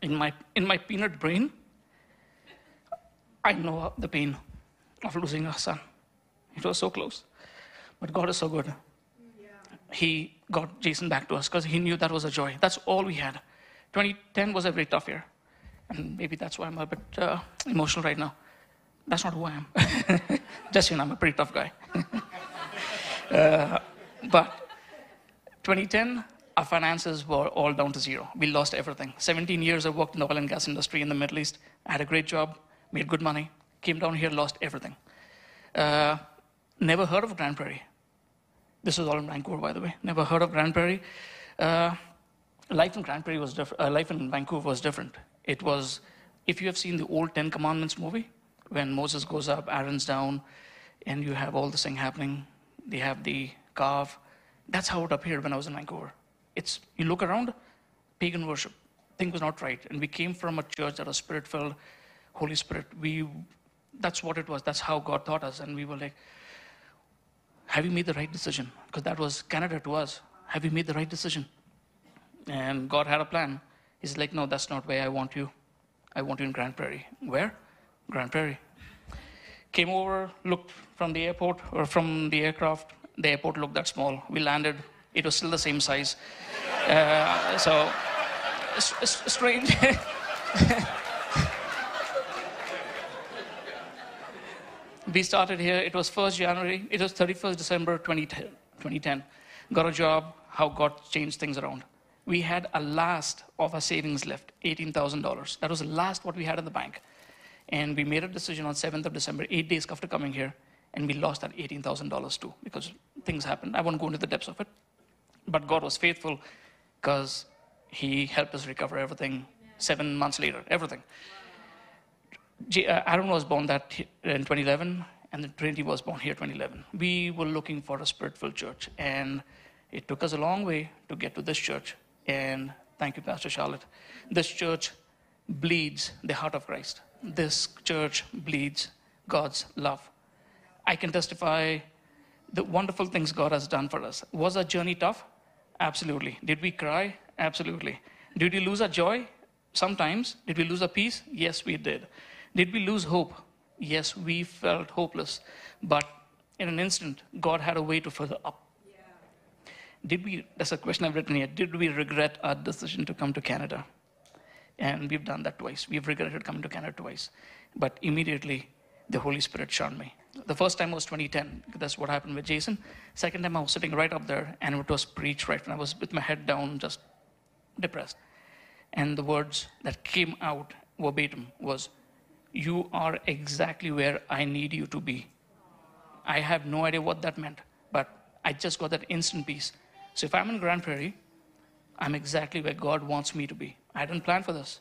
In my, in my peanut brain, I know the pain of losing our son. It was so close. But God is so good. Yeah. He got Jason back to us because he knew that was a joy. That's all we had. 2010 was a very tough year. And maybe that's why I'm a bit uh, emotional right now. That's not who I am. Just you know, I'm a pretty tough guy. uh, but 2010, our finances were all down to zero. We lost everything. 17 years I worked in the oil and gas industry in the Middle East. I had a great job, made good money, came down here, lost everything. Uh, never heard of Grande Prairie. This was all in Vancouver, by the way. Never heard of Grande Prairie. Uh, life in Grande Prairie was different. Uh, life in Vancouver was different. It was, if you have seen the old Ten Commandments movie, when Moses goes up, Aaron's down, and you have all this thing happening, they have the calf. That's how it appeared when I was in Vancouver. It's, you look around, pagan worship. Thing was not right. And we came from a church that was spirit filled, Holy Spirit. We, that's what it was. That's how God taught us. And we were like, have you made the right decision? Because that was Canada to us. Have you made the right decision? And God had a plan. He's like, no, that's not where I want you. I want you in Grande Prairie. Where? Grande Prairie. Came over, looked from the airport or from the aircraft. The airport looked that small. We landed. It was still the same size. Uh, so, strange. we started here. It was 1st January. It was 31st December 2010. 2010. Got a job. How God changed things around we had a last of our savings left, $18,000. That was the last what we had in the bank. And we made a decision on 7th of December, eight days after coming here, and we lost that $18,000 too because things happened. I won't go into the depths of it. But God was faithful because He helped us recover everything seven months later, everything. Uh, Aaron was born that in 2011, and the Trinity was born here 2011. We were looking for a spirit-filled church, and it took us a long way to get to this church. And thank you, Pastor Charlotte. This church bleeds the heart of Christ. This church bleeds God's love. I can testify the wonderful things God has done for us. Was our journey tough? Absolutely. Did we cry? Absolutely. Did we lose our joy? sometimes, did we lose our peace? Yes, we did. Did we lose hope? Yes, we felt hopeless. But in an instant, God had a way to further up. Did we, that's a question I've written here, did we regret our decision to come to Canada? And we've done that twice. We've regretted coming to Canada twice. But immediately, the Holy Spirit shone me. The first time was 2010. That's what happened with Jason. Second time, I was sitting right up there, and it was preached right when I was with my head down, just depressed. And the words that came out verbatim was, You are exactly where I need you to be. I have no idea what that meant, but I just got that instant peace. So if I'm in Grande Prairie, I'm exactly where God wants me to be. I didn't plan for this,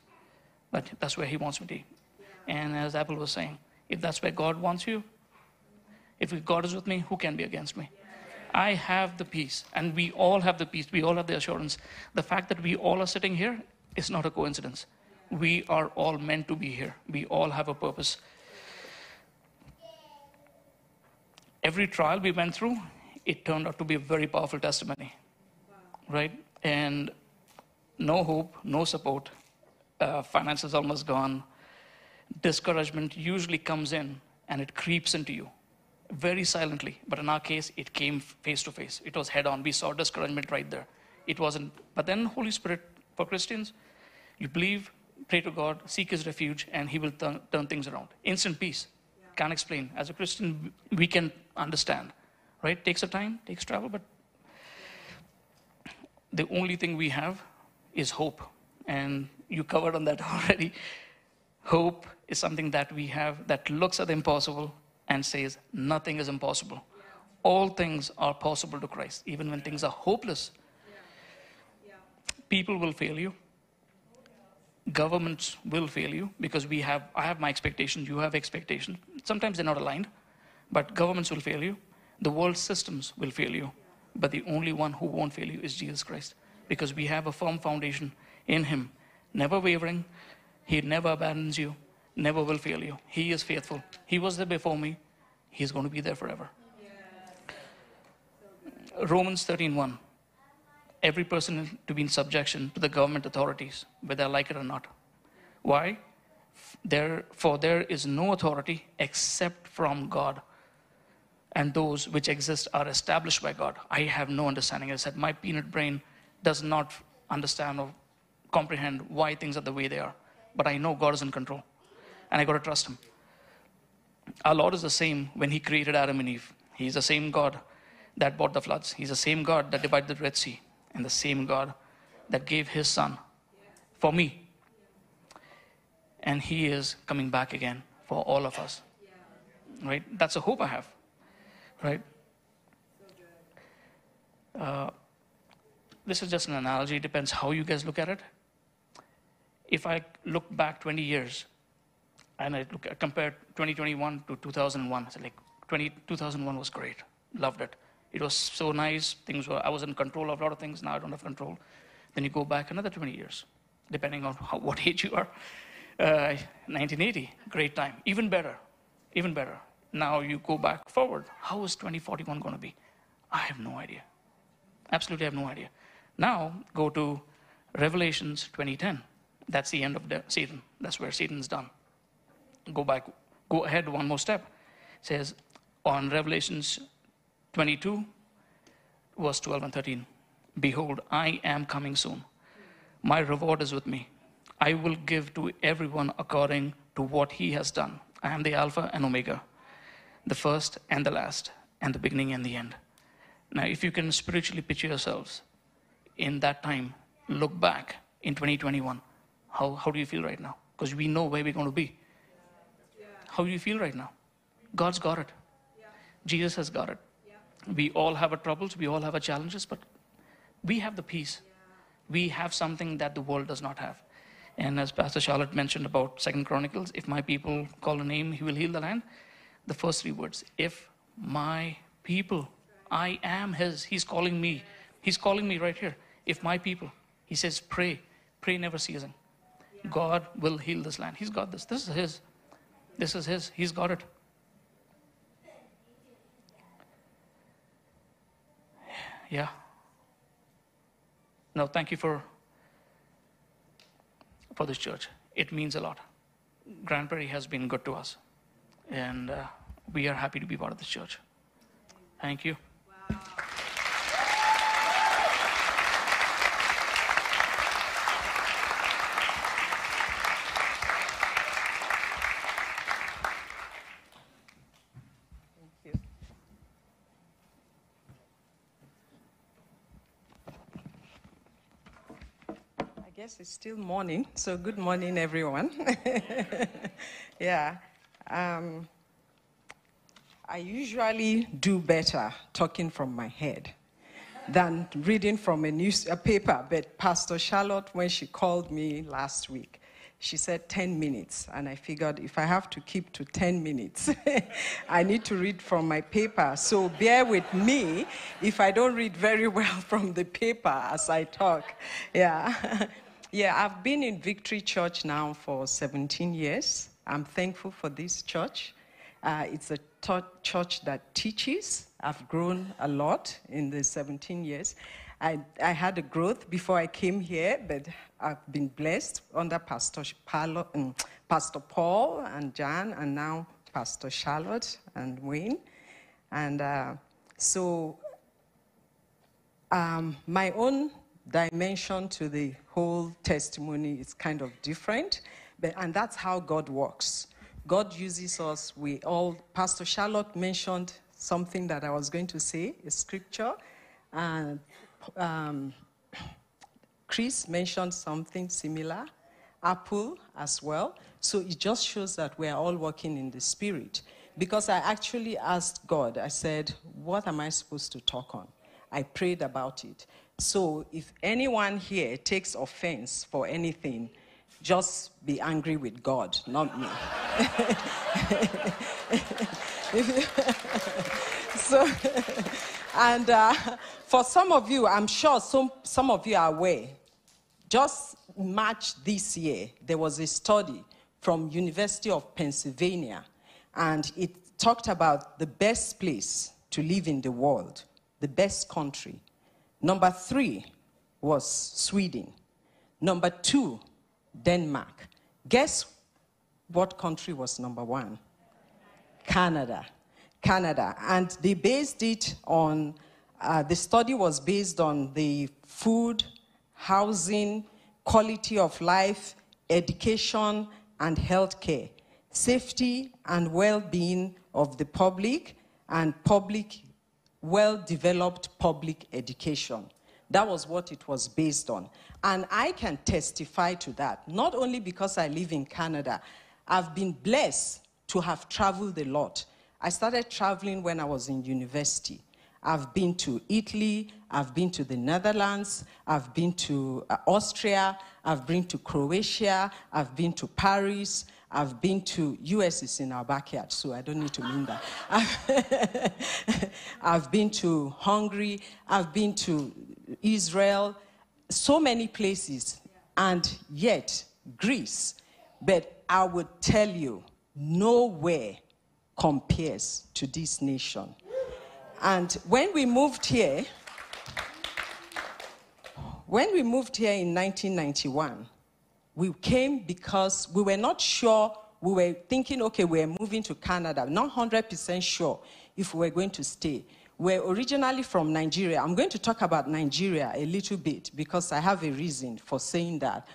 but that's where He wants me to be. And as Apple was saying, if that's where God wants you, if God is with me, who can be against me? I have the peace, and we all have the peace. We all have the assurance. The fact that we all are sitting here is not a coincidence. We are all meant to be here. We all have a purpose. Every trial we went through, it turned out to be a very powerful testimony. Right? And no hope, no support, uh, finances almost gone. Discouragement usually comes in and it creeps into you very silently. But in our case, it came face to face. It was head on. We saw discouragement right there. It wasn't. But then, Holy Spirit, for Christians, you believe, pray to God, seek His refuge, and He will turn, turn things around. Instant peace. Can't explain. As a Christian, we can understand. Right? Takes a time, takes travel, but the only thing we have is hope. And you covered on that already. Hope is something that we have that looks at the impossible and says, Nothing is impossible. All things are possible to Christ, even when things are hopeless. People will fail you. Governments will fail you because we have, I have my expectations, you have expectations. Sometimes they're not aligned, but governments will fail you. The world systems will fail you. But the only one who won't fail you is Jesus Christ because we have a firm foundation in Him, never wavering. He never abandons you never will fail you. He is faithful. He was there before me. He's going to be there forever. Romans 13:1. Every person to be in subjection to the government authorities, whether I like it or not. Why? There, for there is no authority except from God, and those which exist are established by God. I have no understanding. I said my peanut brain does not understand or comprehend why things are the way they are, but I know God is in control and I got to trust him. Our Lord is the same when he created Adam and Eve. He's the same God that brought the floods. He's the same God that divided the Red Sea, and the same God that gave his son for me. And he is coming back again for all of us. Right? That's a hope I have. Right? Uh, this is just an analogy. It depends how you guys look at it. If I look back 20 years, and I look, I compared 2021 to 2001. I like, 20, 2001 was great. Loved it. It was so nice. Things were, I was in control of a lot of things. Now I don't have control. Then you go back another 20 years, depending on how, what age you are. Uh, 1980, great time. Even better. Even better. Now you go back forward. How is 2041 going to be? I have no idea. Absolutely have no idea. Now go to Revelations 2010. That's the end of the Satan. That's where Satan's done go back, go ahead one more step. It says on Revelations 22, verse 12 and 13, Behold, I am coming soon. My reward is with me. I will give to everyone according to what he has done. I am the Alpha and Omega, the first and the last, and the beginning and the end. Now, if you can spiritually picture yourselves in that time, look back in 2021, how, how do you feel right now? Because we know where we're going to be. How do you feel right now? God's got it. Jesus has got it. We all have our troubles, we all have our challenges, but we have the peace. We have something that the world does not have. And as Pastor Charlotte mentioned about Second Chronicles, if my people call a name, he will heal the land. The first three words, if my people, I am his. He's calling me. He's calling me right here. If my people, he says, pray, pray never ceasing. God will heal this land. He's got this. This is his. This is his. He's got it. Yeah. No, thank you for for this church. It means a lot. Grande Prairie has been good to us, and uh, we are happy to be part of this church. Thank you. I guess it's still morning, so good morning, everyone. yeah. Um, I usually do better talking from my head than reading from a newspaper. But Pastor Charlotte, when she called me last week, she said 10 minutes. And I figured if I have to keep to 10 minutes, I need to read from my paper. So bear with me if I don't read very well from the paper as I talk. Yeah. Yeah, I've been in Victory Church now for 17 years. I'm thankful for this church. Uh, it's a church that teaches. I've grown a lot in the 17 years. I, I had a growth before I came here, but I've been blessed under Pastor, um, Pastor Paul and Jan, and now Pastor Charlotte and Wayne. And uh, so um, my own dimension to the whole testimony is kind of different, but, and that's how God works. God uses us. We all, Pastor Charlotte mentioned something that I was going to say, a scripture. And um, Chris mentioned something similar, Apple as well. So it just shows that we are all working in the spirit. Because I actually asked God, I said, What am I supposed to talk on? I prayed about it. So if anyone here takes offense for anything, just be angry with God, not me. so, and uh, for some of you, I'm sure some, some of you are aware. Just March this year, there was a study from University of Pennsylvania, and it talked about the best place to live in the world, the best country. Number three was Sweden. Number two, Denmark. Guess what country was number one? Canada. Canada. And they based it on, uh, the study was based on the food, housing, quality of life, education, and healthcare, safety and well being of the public, and public, well developed public education. That was what it was based on. And I can testify to that, not only because I live in Canada, I've been blessed to have traveled a lot. I started traveling when I was in university. I've been to Italy, I've been to the Netherlands, I've been to uh, Austria, I've been to Croatia, I've been to Paris, I've been to US is in our backyard, so I don't need to mean that. I've been to Hungary, I've been to Israel, so many places, and yet Greece. But I would tell you, nowhere compares to this nation. And when we moved here, when we moved here in 1991, we came because we were not sure, we were thinking, okay, we're moving to Canada, not 100% sure if we were going to stay. We're originally from Nigeria. I'm going to talk about Nigeria a little bit because I have a reason for saying that.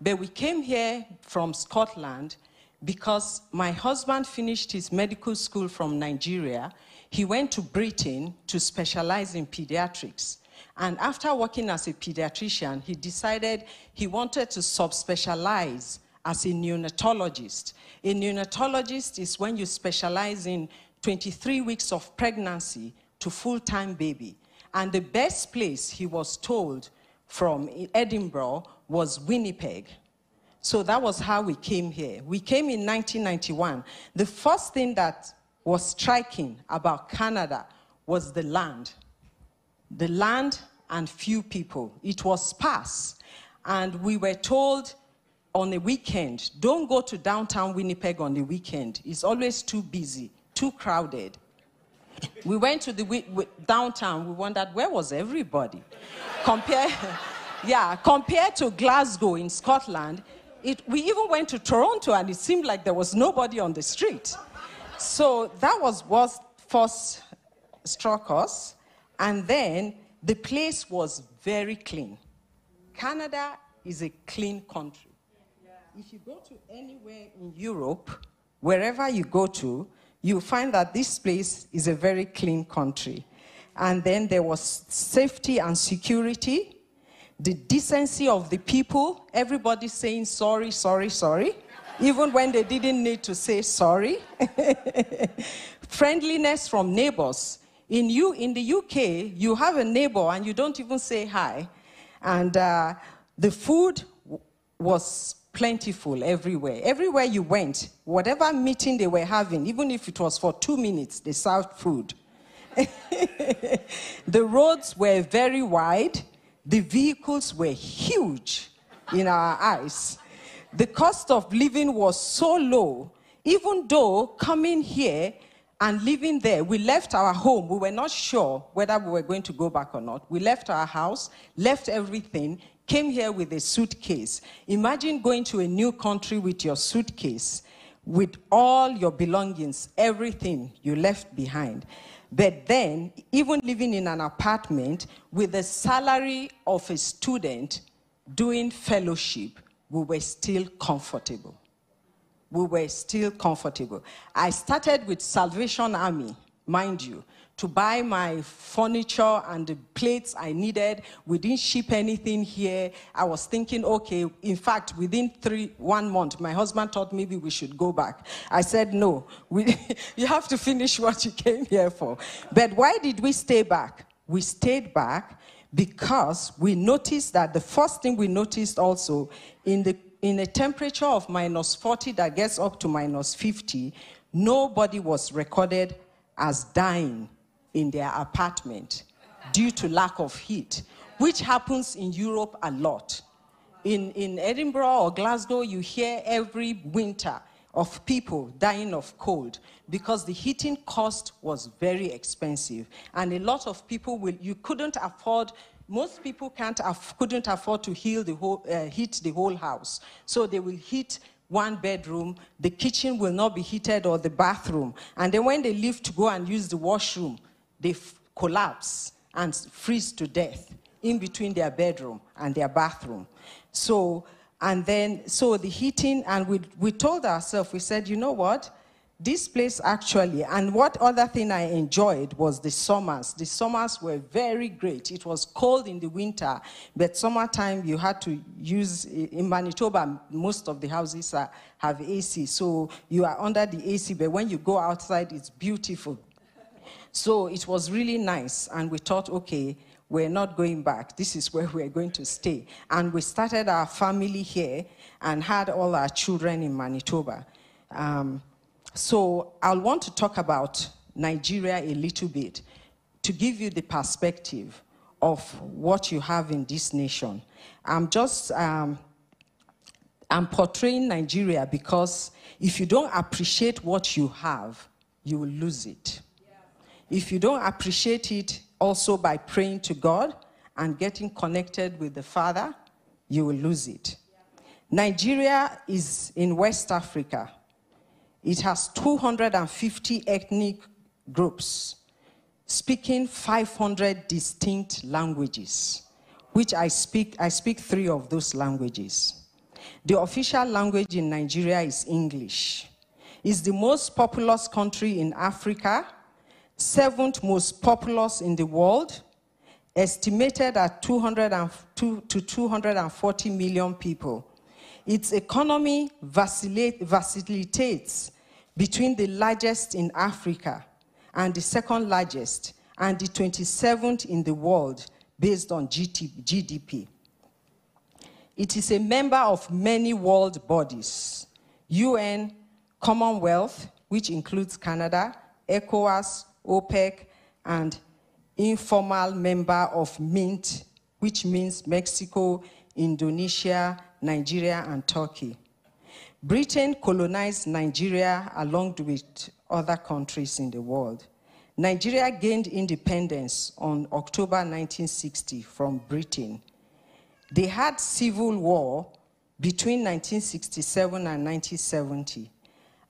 But we came here from Scotland because my husband finished his medical school from Nigeria. He went to Britain to specialize in pediatrics. And after working as a pediatrician, he decided he wanted to subspecialize as a neonatologist. A neonatologist is when you specialize in 23 weeks of pregnancy to full time baby. And the best place he was told from Edinburgh was Winnipeg. So that was how we came here. We came in 1991. The first thing that was striking about Canada was the land. The land and few people. It was sparse. And we were told on a weekend, don't go to downtown Winnipeg on the weekend. It's always too busy, too crowded. We went to the downtown, we wondered where was everybody? Compare, yeah, compared to Glasgow in Scotland, It, we even went to Toronto and it seemed like there was nobody on the street. So that was what first struck us. And then the place was very clean. Canada is a clean country. If you go to anywhere in Europe, wherever you go to, you find that this place is a very clean country. And then there was safety and security, the decency of the people, everybody saying sorry, sorry, sorry, even when they didn't need to say sorry. Friendliness from neighbors. In, you, in the UK, you have a neighbor and you don't even say hi. And uh, the food was plentiful everywhere. Everywhere you went, whatever meeting they were having, even if it was for two minutes, they served food. the roads were very wide, the vehicles were huge in our eyes. The cost of living was so low, even though coming here and living there, we left our home. We were not sure whether we were going to go back or not. We left our house, left everything, came here with a suitcase. Imagine going to a new country with your suitcase, with all your belongings, everything you left behind. But then, even living in an apartment with the salary of a student doing fellowship, we were still comfortable. We were still comfortable. I started with Salvation Army, mind you to buy my furniture and the plates I needed. We didn't ship anything here. I was thinking, okay, in fact, within three, one month, my husband thought maybe we should go back. I said, no, we, you have to finish what you came here for. But why did we stay back? We stayed back because we noticed that the first thing we noticed also in the in a temperature of minus 40 that gets up to minus 50, nobody was recorded as dying in their apartment due to lack of heat, which happens in Europe a lot. In, in Edinburgh or Glasgow, you hear every winter of people dying of cold because the heating cost was very expensive. And a lot of people will, you couldn't afford most people can't couldn't afford to the whole, uh, heat the whole house. So they will heat one bedroom, the kitchen will not be heated or the bathroom. And then when they leave to go and use the washroom, they collapse and freeze to death in between their bedroom and their bathroom. So, and then, so the heating, and we, we told ourselves, we said, you know what? This place actually, and what other thing I enjoyed was the summers. The summers were very great. It was cold in the winter, but summertime you had to use, in Manitoba, most of the houses are, have AC. So you are under the AC, but when you go outside, it's beautiful. So it was really nice, and we thought, okay, we're not going back. This is where we're going to stay. And we started our family here and had all our children in Manitoba. Um, so I'll want to talk about Nigeria a little bit to give you the perspective of what you have in this nation. I'm just um, I'm portraying Nigeria because if you don't appreciate what you have, you will lose it. If you don't appreciate it also by praying to God and getting connected with the Father, you will lose it. Nigeria is in West Africa. It has 250 ethnic groups speaking 500 distinct languages, which I speak. I speak three of those languages. The official language in Nigeria is English. It's the most populous country in Africa seventh most populous in the world, estimated at 202 to 240 million people. Its economy vacillates between the largest in Africa and the second largest, and the 27th in the world based on GDP. It is a member of many world bodies UN, Commonwealth, which includes Canada, ECOWAS, OPEC, and informal member of MINT, which means Mexico, Indonesia, Nigeria, and Turkey. Britain colonized Nigeria along with other countries in the world. Nigeria gained independence on October 1960 from Britain. They had civil war between 1967 and 1970.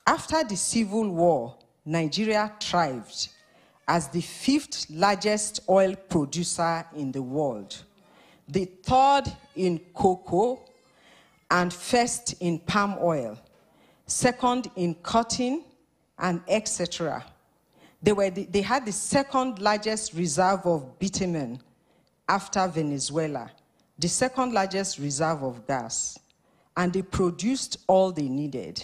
After the Civil War, Nigeria thrived as the fifth largest oil producer in the world, the third in cocoa, and first in palm oil, second in cotton, and etc. They, were the, they had the second largest reserve of bitumen after Venezuela, the second largest reserve of gas, and they produced all they needed.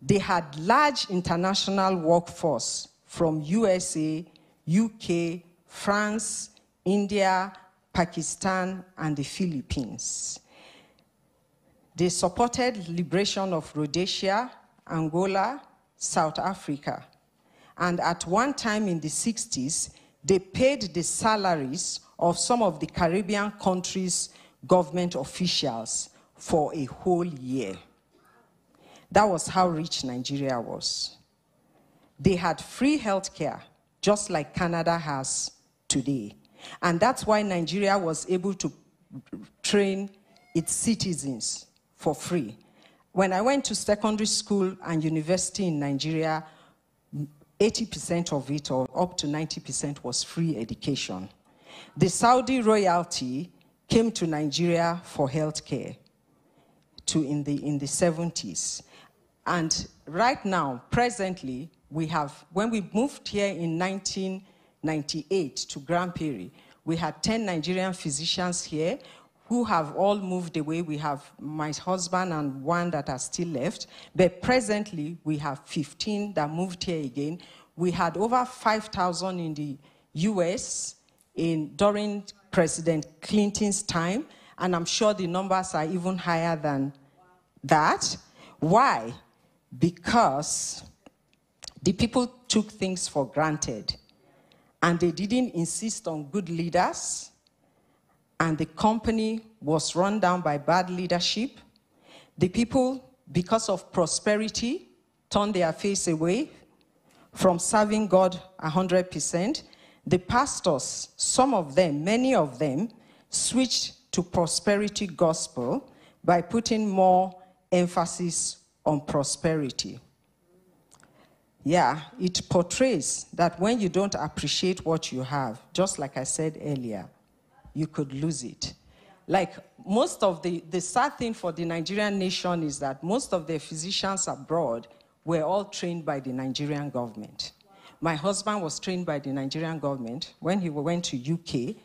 They had large international workforce from USA, UK, France, India, Pakistan, and the Philippines. They supported liberation of Rhodesia, Angola, South Africa. And at one time in the 60s, they paid the salaries of some of the Caribbean countries' government officials for a whole year. That was how rich Nigeria was. They had free health care, just like Canada has today. And that's why Nigeria was able to train its citizens for free. When I went to secondary school and university in Nigeria, 80% of it, or up to 90%, was free education. The Saudi royalty came to Nigeria for health care to in the, in the 70s. And right now, presently, we have, when we moved here in 1998 to Grande Prairie, we had 10 Nigerian physicians here who have all moved away. We have my husband and one that are still left. But presently, we have 15 that moved here again. We had over 5,000 in the US in, during President Clinton's time, and I'm sure the numbers are even higher than that. Why? Because the people took things for granted and they didn't insist on good leaders, and the company was run down by bad leadership. The people, because of prosperity, turned their face away from serving God 100%. The pastors, some of them, many of them, switched to prosperity gospel by putting more emphasis on prosperity. Yeah, it portrays that when you don't appreciate what you have, just like I said earlier, you could lose it. Like most of the, the sad thing for the Nigerian nation is that most of the physicians abroad were all trained by the Nigerian government. My husband was trained by the Nigerian government. When he went to UK,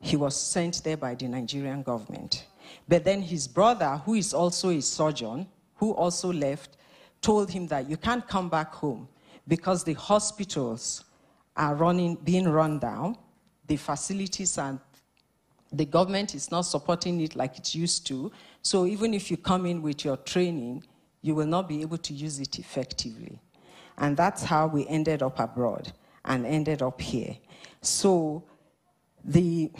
he was sent there by the Nigerian government. But then his brother, who is also a surgeon, who also left, told him that you can't come back home because the hospitals are running, being run down, the facilities and the government is not supporting it like it used to. So even if you come in with your training, you will not be able to use it effectively. And that's how we ended up abroad and ended up here. So the,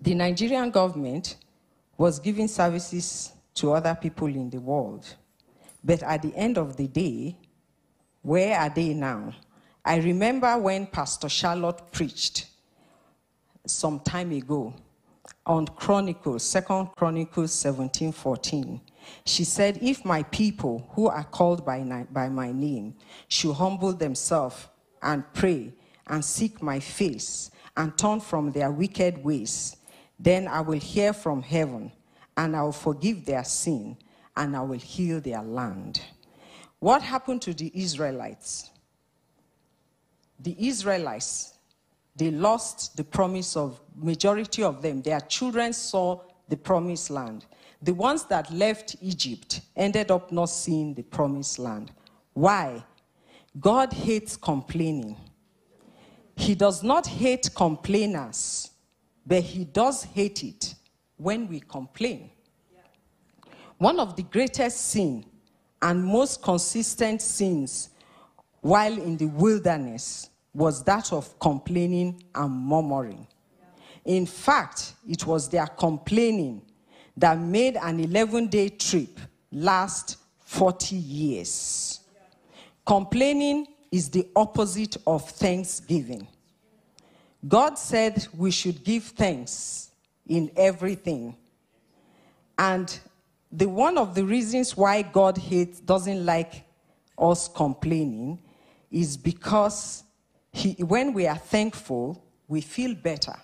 the Nigerian government was giving services to other people in the world. But at the end of the day, where are they now? I remember when Pastor Charlotte preached some time ago on Chronicles, Second Chronicles 17 14. She said, If my people who are called by, by my name should humble themselves and pray and seek my face and turn from their wicked ways, then I will hear from heaven and I will forgive their sin and I will heal their land. What happened to the Israelites? The Israelites, they lost the promise of majority of them. Their children saw the promised land. The ones that left Egypt ended up not seeing the promised land. Why? God hates complaining. He does not hate complainers, but he does hate it when we complain. One of the greatest sin and most consistent sins while in the wilderness was that of complaining and murmuring. In fact, it was their complaining that made an 11 day trip last 40 years. Complaining is the opposite of thanksgiving. God said we should give thanks in everything. And the one of the reasons why God hates, doesn't like us complaining is because he, when we are thankful, we feel better.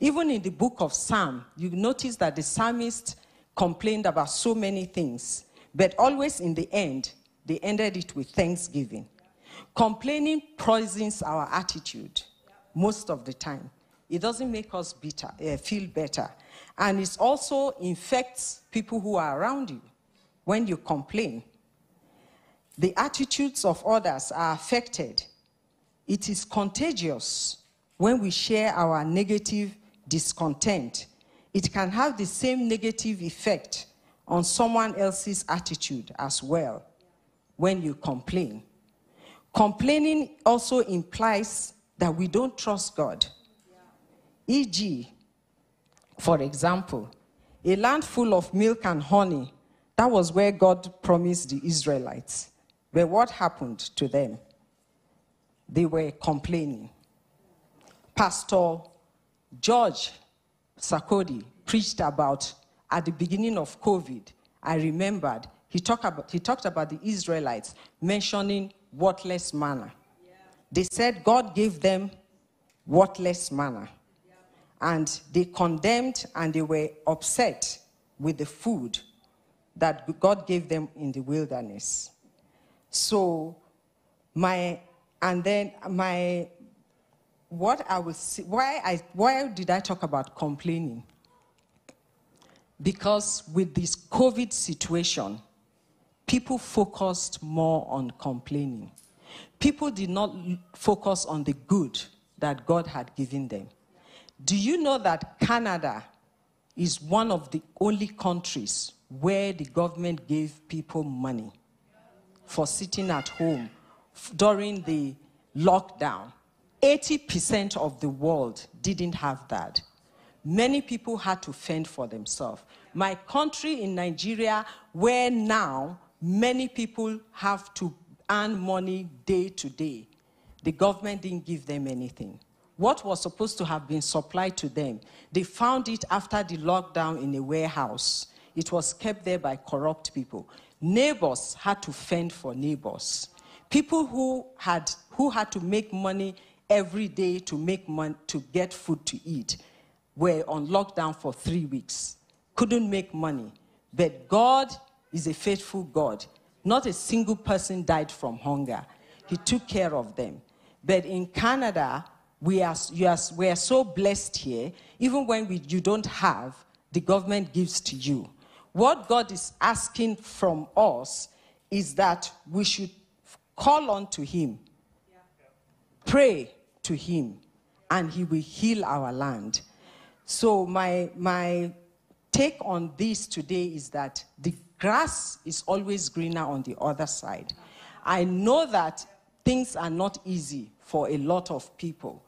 Even in the book of Psalm, you notice that the psalmist complained about so many things, but always in the end, they ended it with thanksgiving. Complaining poisons our attitude most of the time. It doesn't make us bitter, uh, feel better. And it also infects people who are around you when you complain. The attitudes of others are affected. It is contagious when we share our negative discontent. It can have the same negative effect on someone else's attitude as well when you complain. Complaining also implies that we don't trust God. E.g., for example, a land full of milk and honey, that was where God promised the Israelites. But what happened to them? They were complaining. Pastor George Sarkodie preached about at the beginning of COVID. I remembered he talked about, he talked about the Israelites mentioning worthless manna. They said God gave them worthless manna. And they condemned and they were upset with the food that God gave them in the wilderness. So, my, and then my, what I will see, why, I, why did I talk about complaining? Because with this COVID situation, people focused more on complaining. People did not focus on the good that God had given them. Do you know that Canada is one of the only countries where the government gave people money for sitting at home during the lockdown? 80% of the world didn't have that. Many people had to fend for themselves. My country in Nigeria, where now Many people have to earn money day to day. The government didn't give them anything. What was supposed to have been supplied to them, they found it after the lockdown in a warehouse. It was kept there by corrupt people. Neighbors had to fend for neighbors. People who had, who had to make money every day to make money to get food to eat were on lockdown for three weeks, couldn't make money. But God is a faithful God. Not a single person died from hunger. He took care of them. But in Canada, we are, are, we are so blessed here, even when we, you don't have, the government gives to you. What God is asking from us is that we should call on to Him, pray to Him, and He will heal our land. So, my, my take on this today is that the grass is always greener on the other side. I know that things are not easy for a lot of people,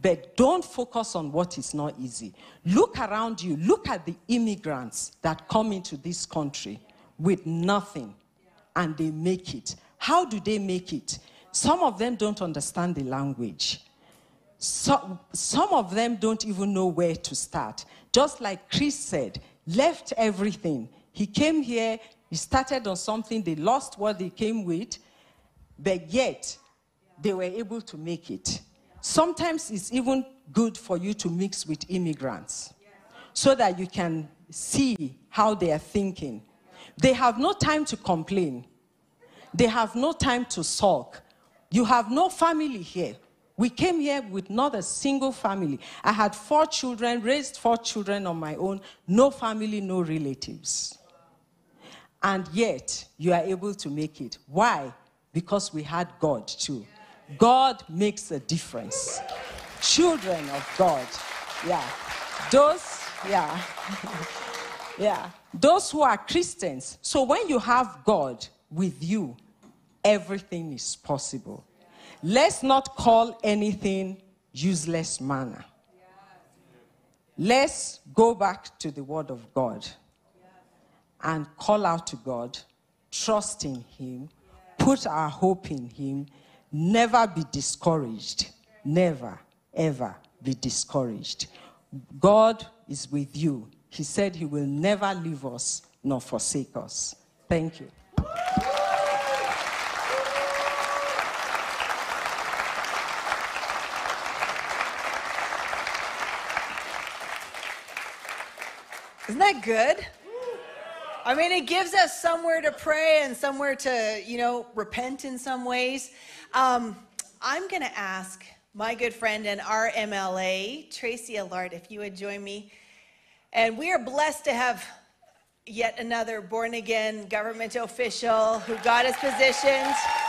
but don't focus on what is not easy. Look around you, look at the immigrants that come into this country with nothing and they make it. How do they make it? Some of them don't understand the language. So, some of them don't even know where to start. Just like Chris said, left everything he came here, he started on something, they lost what they came with, but yet they were able to make it. Sometimes it's even good for you to mix with immigrants so that you can see how they are thinking. They have no time to complain, they have no time to sulk. You have no family here. We came here with not a single family. I had four children, raised four children on my own, no family, no relatives and yet you are able to make it. Why? Because we had God too. God makes a difference. Children of God. Yeah. Those, yeah. yeah. Those who are Christians. So when you have God with you, everything is possible. Let's not call anything useless manna. Let's go back to the Word of God and call out to God, trust in Him, put our hope in Him, never be discouraged. Never, ever be discouraged. God is with you He said He will never leave us nor forsake us. Thank you. Isn't that good? I mean, it gives us somewhere to pray and somewhere to, you know, repent in some ways. Um, I'm going to ask my good friend and our MLA, Tracy Allard, if you would join me. And we are blessed to have yet another born again government official who got us positioned.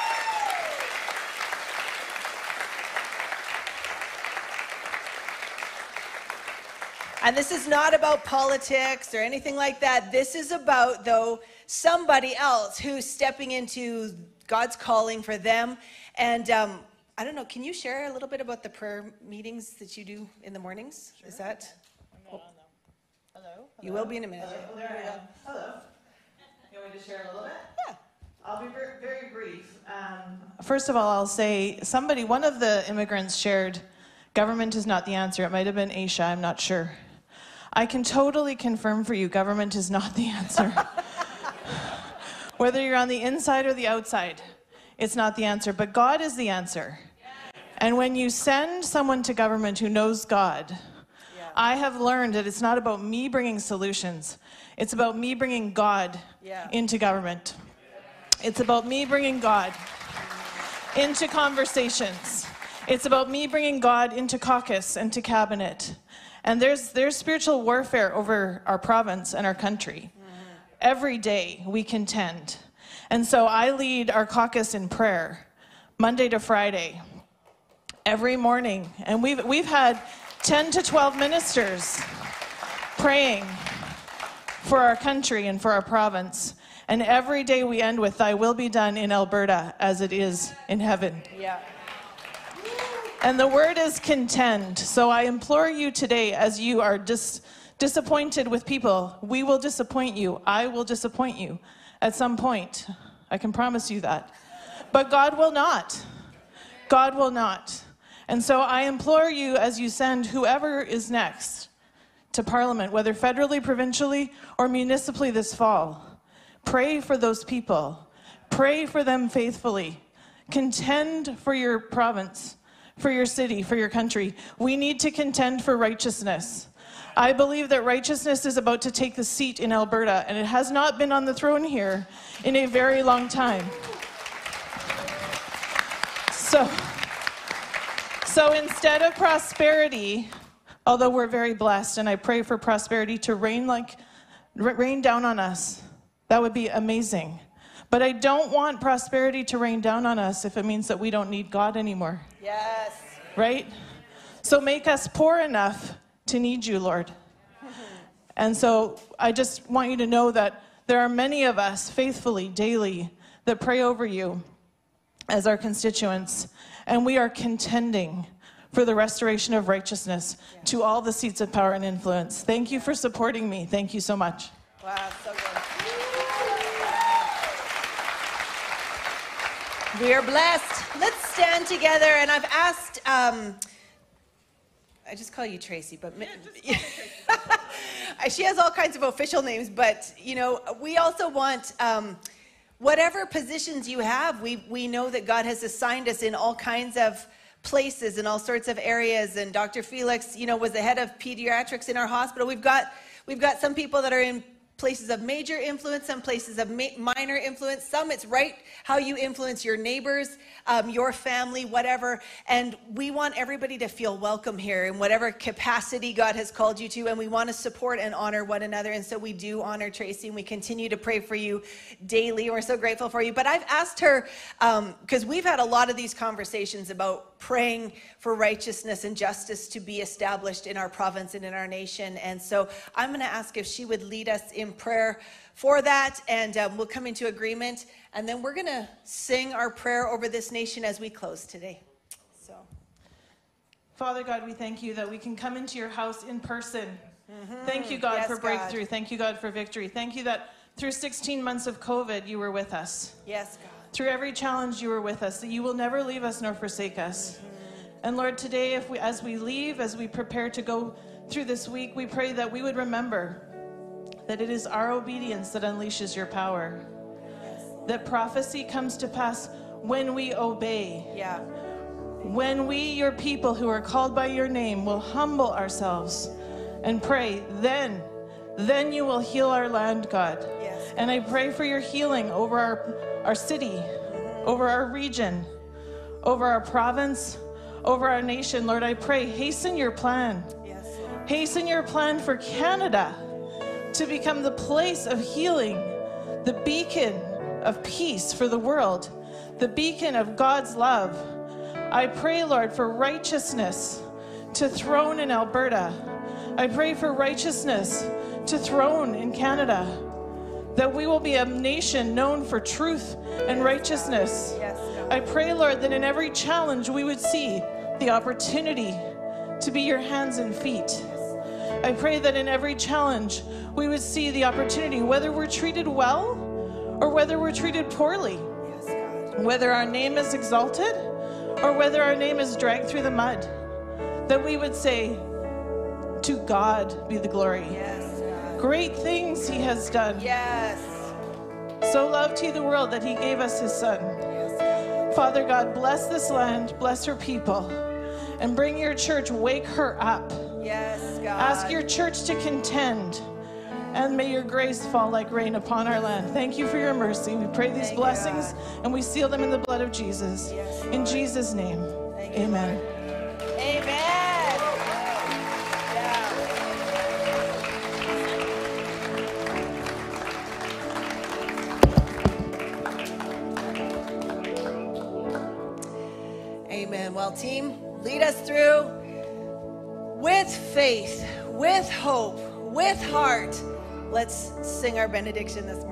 And this is not about politics or anything like that. This is about, though, somebody else who's stepping into God's calling for them. And um, I don't know, can you share a little bit about the prayer meetings that you do in the mornings? Is that? Hello. You will be in a minute. There I am. Hello. You want me to share a little bit? Yeah. I'll be very, very brief. Um, First of all, I'll say somebody, one of the immigrants shared, government is not the answer. It might have been Aisha, I'm not sure. I can totally confirm for you, government is not the answer. Whether you're on the inside or the outside, it's not the answer. But God is the answer. And when you send someone to government who knows God, I have learned that it's not about me bringing solutions. It's about me bringing God Yeah. into government. It's about me bringing God into conversations. It's about me bringing God into caucus and to cabinet. And there's, there's spiritual warfare over our province and our country. Every day we contend. And so I lead our caucus in prayer, Monday to Friday, every morning. And we've, we've had 10 to 12 ministers praying for our country and for our province. And every day we end with, Thy will be done in Alberta as it is in heaven. Yeah. And the word is contend. So I implore you today, as you are dis- disappointed with people, we will disappoint you. I will disappoint you at some point. I can promise you that. But God will not. God will not. And so I implore you, as you send whoever is next to Parliament, whether federally, provincially, or municipally this fall, pray for those people. Pray for them faithfully. Contend for your province for your city, for your country. We need to contend for righteousness. I believe that righteousness is about to take the seat in Alberta, and it has not been on the throne here in a very long time. So, so instead of prosperity, although we're very blessed, and I pray for prosperity to rain like rain down on us, that would be amazing. But I don't want prosperity to rain down on us if it means that we don't need God anymore Yes. right? So make us poor enough to need you, Lord. And so I just want you to know that there are many of us faithfully, daily, that pray over you as our constituents, and we are contending for the restoration of righteousness to all the seats of power and influence. Thank you for supporting me. Thank you so much. Wow, so good. We are blessed. Let's stand together. And I've asked, um, I just call you Tracy, but mi- she has all kinds of official names. But you know, we also want um, whatever positions you have. We we know that God has assigned us in all kinds of places and all sorts of areas. And Dr. Felix, you know, was the head of pediatrics in our hospital. We've got we've got some people that are in places of major influence, some places of ma- minor influence. Some it's right how you influence your neighbors, um, your family, whatever. And we want everybody to feel welcome here in whatever capacity God has called you to. And we want to support and honor one another. And so we do honor Tracy and we continue to pray for you daily. We're so grateful for you. But I've asked her, because we've had a lot of these conversations about praying for righteousness and justice to be established in our province and in our nation. And so I'm going to ask if she would lead us in prayer for that, and um, we'll come into agreement. And then we're going to sing our prayer over this nation as we close today. So, Father God, we thank you that we can come into your house in person. Thank you, God, Yes, for God. breakthrough. Thank you, God, for victory. Thank you that through 16 months of COVID, you were with us. yes, God. Through every challenge, you were with us, that you will never leave us nor forsake us. And Lord, today, if we, as we leave, as we prepare to go through this week, we pray that we would remember that it is our obedience that unleashes your power. That prophecy comes to pass when we obey. Yeah. When we, your people who are called by your name, will humble ourselves and pray, then, then you will heal our land, God. Yes. And I pray for your healing over our, our city, over our region, over our province, over our nation. Lord, I pray, hasten your plan. Yes, Hasten your plan for Canada to become the place of healing, the beacon of peace for the world, the beacon of God's love. I pray, Lord, for righteousness to throne in Alberta. I pray for righteousness to throne in Canada. That we will be a nation known for truth and righteousness. Yes, I pray, Lord, that in every challenge we would see the opportunity to be your hands and feet. I pray that in every challenge we would see the opportunity, whether we're treated well or whether we're treated poorly, whether our name is exalted or whether our name is dragged through the mud, that we would say, To God be the glory. Yes, Great things He has done. Yes. So loved He the world that He gave us His Son. Yes. Father God, bless this land, bless her people, and bring your church, wake her up. Yes, God. Ask your church to contend, and may your grace fall like rain upon our land. Thank you for your mercy. We pray these Thank you, blessings, and we seal them in the blood of Jesus. Yes, in Jesus' name, Thank you, amen. Amen. Yeah. Amen. Well, team, lead us through with faith, with hope, with heart. Let's sing our benediction this morning.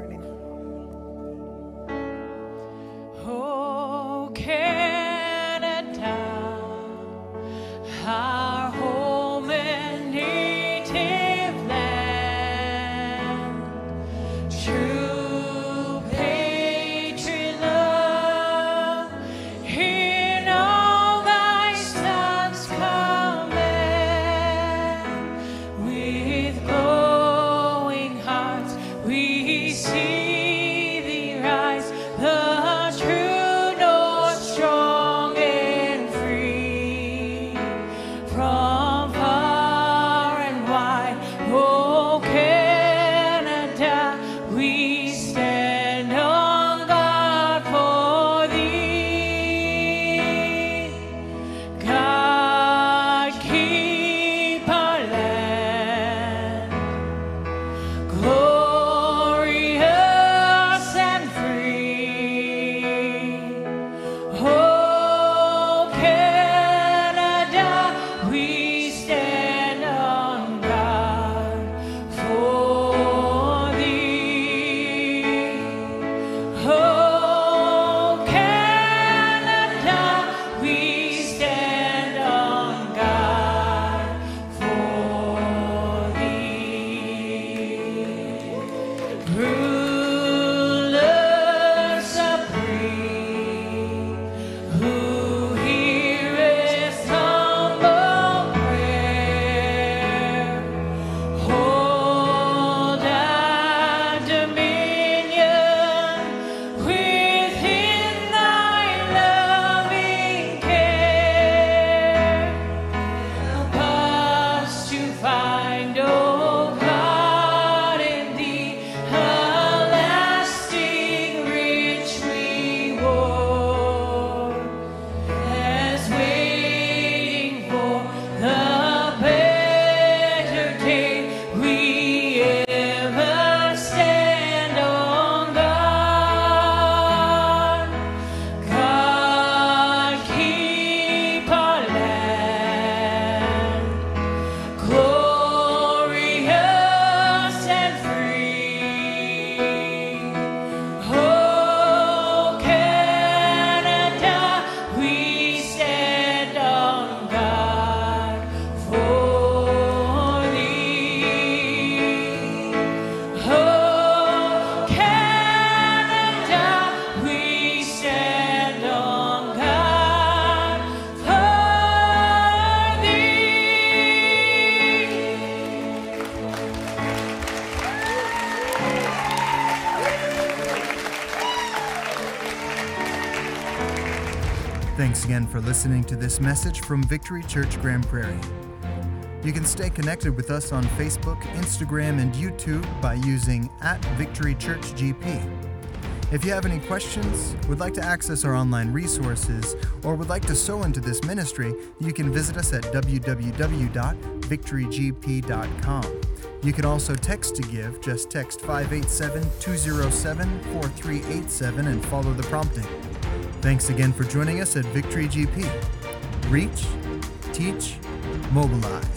Thanks again for listening to this message from Victory Church Grande Prairie. You can stay connected with us on Facebook, Instagram, and YouTube by using at Victory Church GP. If you have any questions, would like to access our online resources, or would like to sow into this ministry, you can visit us at www.victorygp.com. You can also text to give. Just text 587 207 4387 and follow the prompting. Thanks again for joining us at Victory GP. Reach, teach, mobilize.